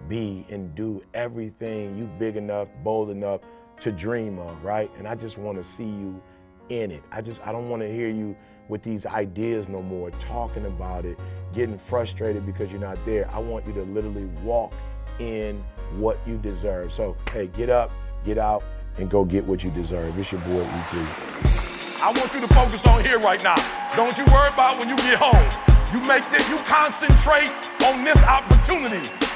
be, and do everything you big enough, bold enough to dream of, right? And I just want to see you in it. I just I don't want to hear you with these ideas no more, talking about it, getting frustrated because you're not there. I want you to literally walk in what you deserve. So, hey, get up, get out, and go get what you deserve. It's your boy ET. I want you to focus on here right now. Don't you worry about when you get home. You make this, you concentrate on this opportunity.